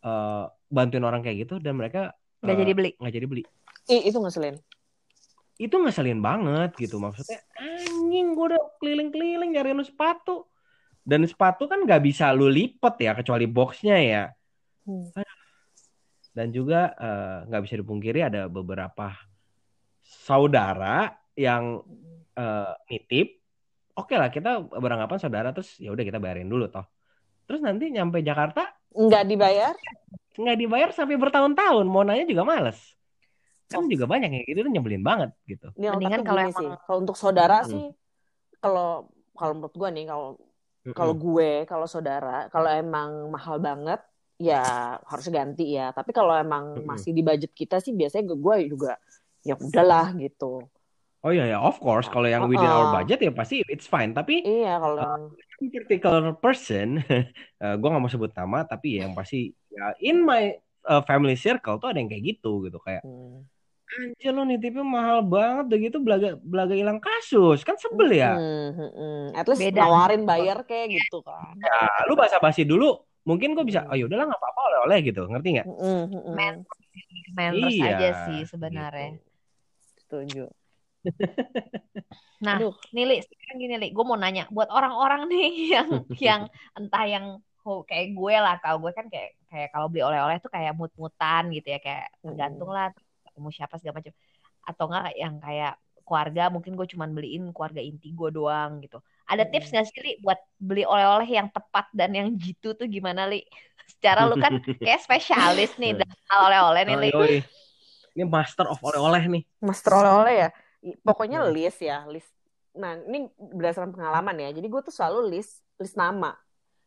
eh, bantuin orang kayak gitu dan mereka Gak eh, jadi beli. nggak jadi beli Ih, itu ngeselin. itu ngeselin banget gitu maksudnya anjing gue udah keliling-keliling nyari lu sepatu dan sepatu kan nggak bisa lu lipet ya kecuali boxnya ya Hmm. Dan juga eh, nggak bisa dipungkiri ada beberapa saudara yang eh, nitip oke lah kita beranggapan saudara terus ya udah kita bayarin dulu toh terus nanti nyampe Jakarta Nggak dibayar? nggak dibayar sampai bertahun-tahun mau nanya juga males kan juga banyak yang gitu tuh nyebelin banget gitu Mendingan kalau emang- sih, kalau untuk saudara Hmm. sih, kalau kalau menurut gue nih, kalau Mm-mm. kalau gue, kalau saudara, kalau emang mahal banget, ya harus ganti ya. Tapi kalau emang masih di budget kita sih, biasanya gue juga ya udahlah gitu. Oh iya ya, of course. Kalau yang within Uh-uh. our budget ya pasti it's fine. Tapi Iya, kalau in particular person, eh, gue nggak mau sebut nama, tapi ya yang pasti ya in my uh, family circle tuh ada yang kayak gitu gitu kayak Hmm. anjir lo nitipnya mahal banget udah gitu belaga belaga hilang kasus kan sebel ya. Hmm, hmm, hmm. At least Beda. nawarin bayar kayak gitu kan. Ya, lu basa-basi dulu, mungkin gue bisa, Hmm. oh yaudahlah nggak apa-apa oleh-oleh gitu, ngerti nggak? Hmm, hmm, hmm. Men- Iya, aja sih sebenarnya. gitu. Setuju. Nah, Aduh. nih Li, sekarang gini Li, gue mau nanya buat orang-orang nih yang yang entah yang oh, kayak gue lah, kalau gue kan kayak kayak kalau beli oleh-oleh tuh kayak mut-mutan gitu ya, kayak tergantung lah ketemu siapa segala macam. Atau enggak yang kayak keluarga, mungkin gue cuman beliin keluarga inti gue doang gitu. Ada Mm-mm. tips nggak sih Li buat beli oleh-oleh yang tepat dan yang jitu tuh gimana Li? Secara lu kan kayak spesialis nih dalam hal oleh-oleh nih Oh, Li. yoi. Ini master of oleh-oleh nih. Master oleh-oleh ya. Pokoknya Hmm. list ya, list. Nah, ini berdasarkan pengalaman ya. Jadi gue tuh selalu list list nama.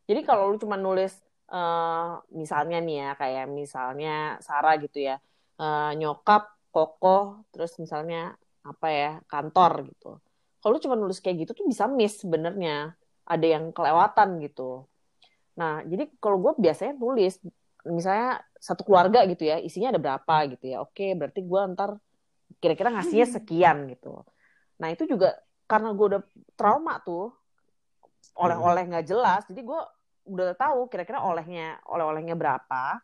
Jadi kalau lu cuma nulis eh misalnya nih ya, kayak misalnya Sarah gitu ya. eh, nyokap, kokoh, terus misalnya apa ya, kantor gitu. Kalau lu cuma nulis kayak gitu tuh bisa miss sebenarnya. Ada yang kelewatan gitu. Nah, jadi kalau gue biasanya nulis misalnya satu keluarga gitu ya, isinya ada berapa gitu ya. Oke, berarti gue ntar kira-kira ngasihnya sekian gitu. Nah itu juga karena gue udah trauma tuh oleh-oleh nggak jelas, jadi gue udah tahu kira-kira olehnya oleh-olehnya berapa,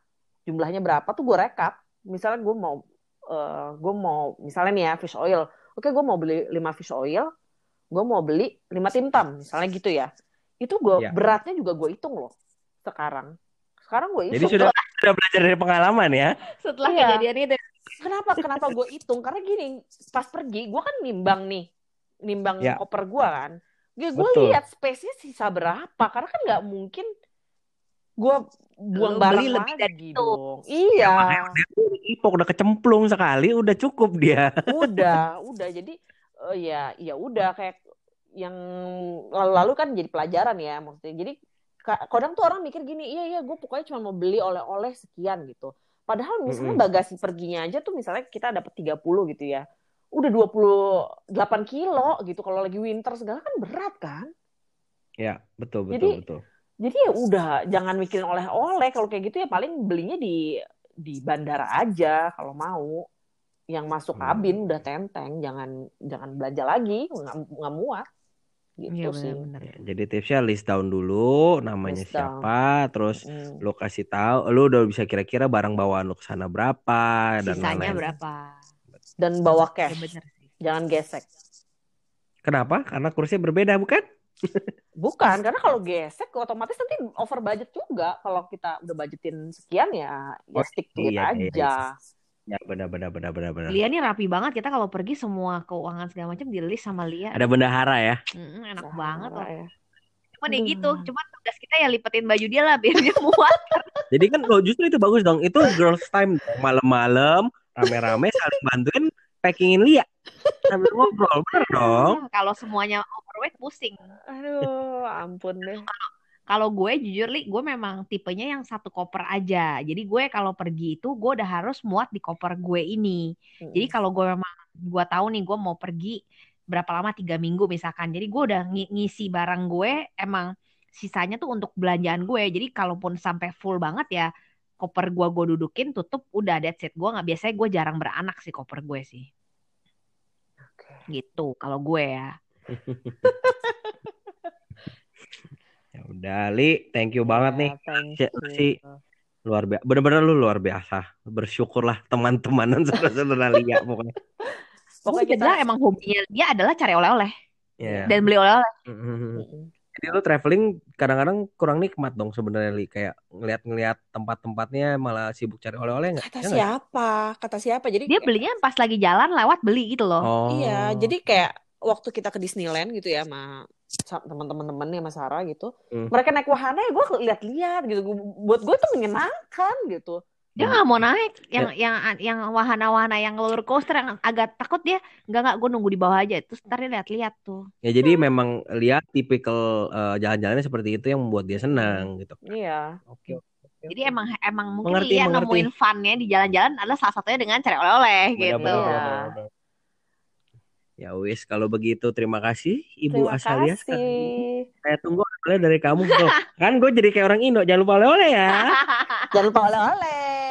jumlahnya berapa tuh gue rekap. Misalnya gue mau eh, gue mau misalnya nih ya fish oil, oke gue mau beli 5 fish oil, gue mau beli 5 tim tam misalnya gitu ya. Itu gue Ya. beratnya juga gue hitung loh sekarang. Sekarang gue Jadi hitung. sudah sudah belajar dari pengalaman ya. Setelah Iya. kejadian itu Kenapa kenapa gue hitung? Karena gini, pas pergi gue kan nimbang nih, nimbang Ya. koper gue kan. Gue gue lihat space-nya sisa berapa, karena kan nggak mungkin gue buang Lu barang beli lebih lagi dari itu. dong. Iya, Ipok udah kecemplung sekali, udah cukup dia. udah, udah. Jadi eh, ya, ya udah kayak yang lalu-lalu kan jadi pelajaran ya maksudnya. Jadi ka- kadang tuh orang mikir gini, iya iya gue pokoknya cuma mau beli oleh-oleh sekian gitu. Padahal misalnya Mm-mm. bagasi perginya aja tuh misalnya kita dapat 30 gitu ya. Udah 28 kilo gitu kalau lagi winter segala kan berat kan. Ya, betul betul Jadi- betul. Jadi ya udah jangan mikirin oleh-oleh kalau kayak gitu ya paling belinya di di bandara aja kalau mau. Yang masuk Hmm. kabin udah tenteng, jangan jangan belanja lagi, nggak muat. Gitu Iya sih. benar-benar. Ya, Jadi tipsnya list down dulu, namanya List down. siapa, terus Mm. lu kasih tahu, lu udah bisa kira-kira barang bawaan lu ke sana berapa dan Sisanya lain-lain. berapa? Dan bawa Ya cash, bener sih. jangan gesek. Kenapa? Karena kursinya berbeda, bukan? Bukan, karena kalau gesek otomatis nanti over budget juga. Kalau kita udah budgetin sekian ya, ya Oh, stick to it iya, iya, aja. Ya, benar benar benar benar benar. Lia nih rapi banget. Kita kalau pergi semua keuangan segala macam di list sama Lia. Ada bendahara ya. Mm, enak Nah, banget loh. ya. Cuman ya Aduh. gitu. Cuman tugas kita ya lipetin baju dia lah biar dia muat. Jadi kan lo justru itu bagus dong. Itu girls time malam-malam rame-rame saling bantuin packingin Lia sambil ngobrol, bener dong. Kalau semuanya overweight pusing. Aduh, ampun deh. Kalau gue jujur li, gue memang tipenya yang satu koper aja. Jadi gue kalau pergi itu gue udah harus muat di koper gue ini. Jadi kalau gue memang gue tahu nih gue mau pergi berapa lama tiga minggu misalkan. Jadi gue udah ng- ngisi barang gue emang sisanya tuh untuk belanjaan gue. Jadi kalaupun sampai full banget ya koper gue gue dudukin tutup udah that's it. Gue nggak biasanya gue jarang beranak sih koper gue sih. Gitu kalau gue ya. Ya udah, Li, thank you banget nih. Ya, thank Si- you. si- Luar biasa. Bener-bener lu luar biasa. Bersyukurlah teman-temanan saudara-saudara Lia pokoknya. Pokoknya kita emang hobinya dia adalah cari oleh-oleh Ya. dan beli oleh-oleh. Mhm. Mm-mm. Jadi lu traveling kadang-kadang kurang nikmat dong sebenarnya Li. Kayak ngeliat-ngeliat tempat-tempatnya malah sibuk cari oleh-oleh nggak? kata Ya siapa? Kata siapa? Jadi Dia belinya pas lagi jalan lewat beli gitu loh. Oh. Iya, jadi kayak waktu kita ke Disneyland gitu ya sama sa- teman-teman temennya sama Sarah gitu, Hmm. mereka naik wahana ya gue lihat-lihat gitu. Gua- Buat gue tuh menyenangkan gitu. Dia nggak mau naik yang yang yang wahana-wahana yang roller coaster yang agak takut dia nggak nggak gue nunggu di bawah aja terus ntar dia lihat-lihat tuh Ya jadi memang lihat tipikal eh, jalan-jalannya seperti itu yang membuat dia senang gitu. Iya. Oke. oke. jadi emang emang mungkin Mengerti, dia mengerti. nemuin funnya di jalan-jalan adalah salah satunya dengan cari oleh-oleh gitu benar, benar, benar. Ya wis, kalau begitu terima kasih Ibu Terima Asalia. kasih. Saya tunggu oleh dari kamu. Tuh. kan gue jadi kayak orang Indo, jangan lupa oleh-oleh ya. Jangan lupa oleh-oleh.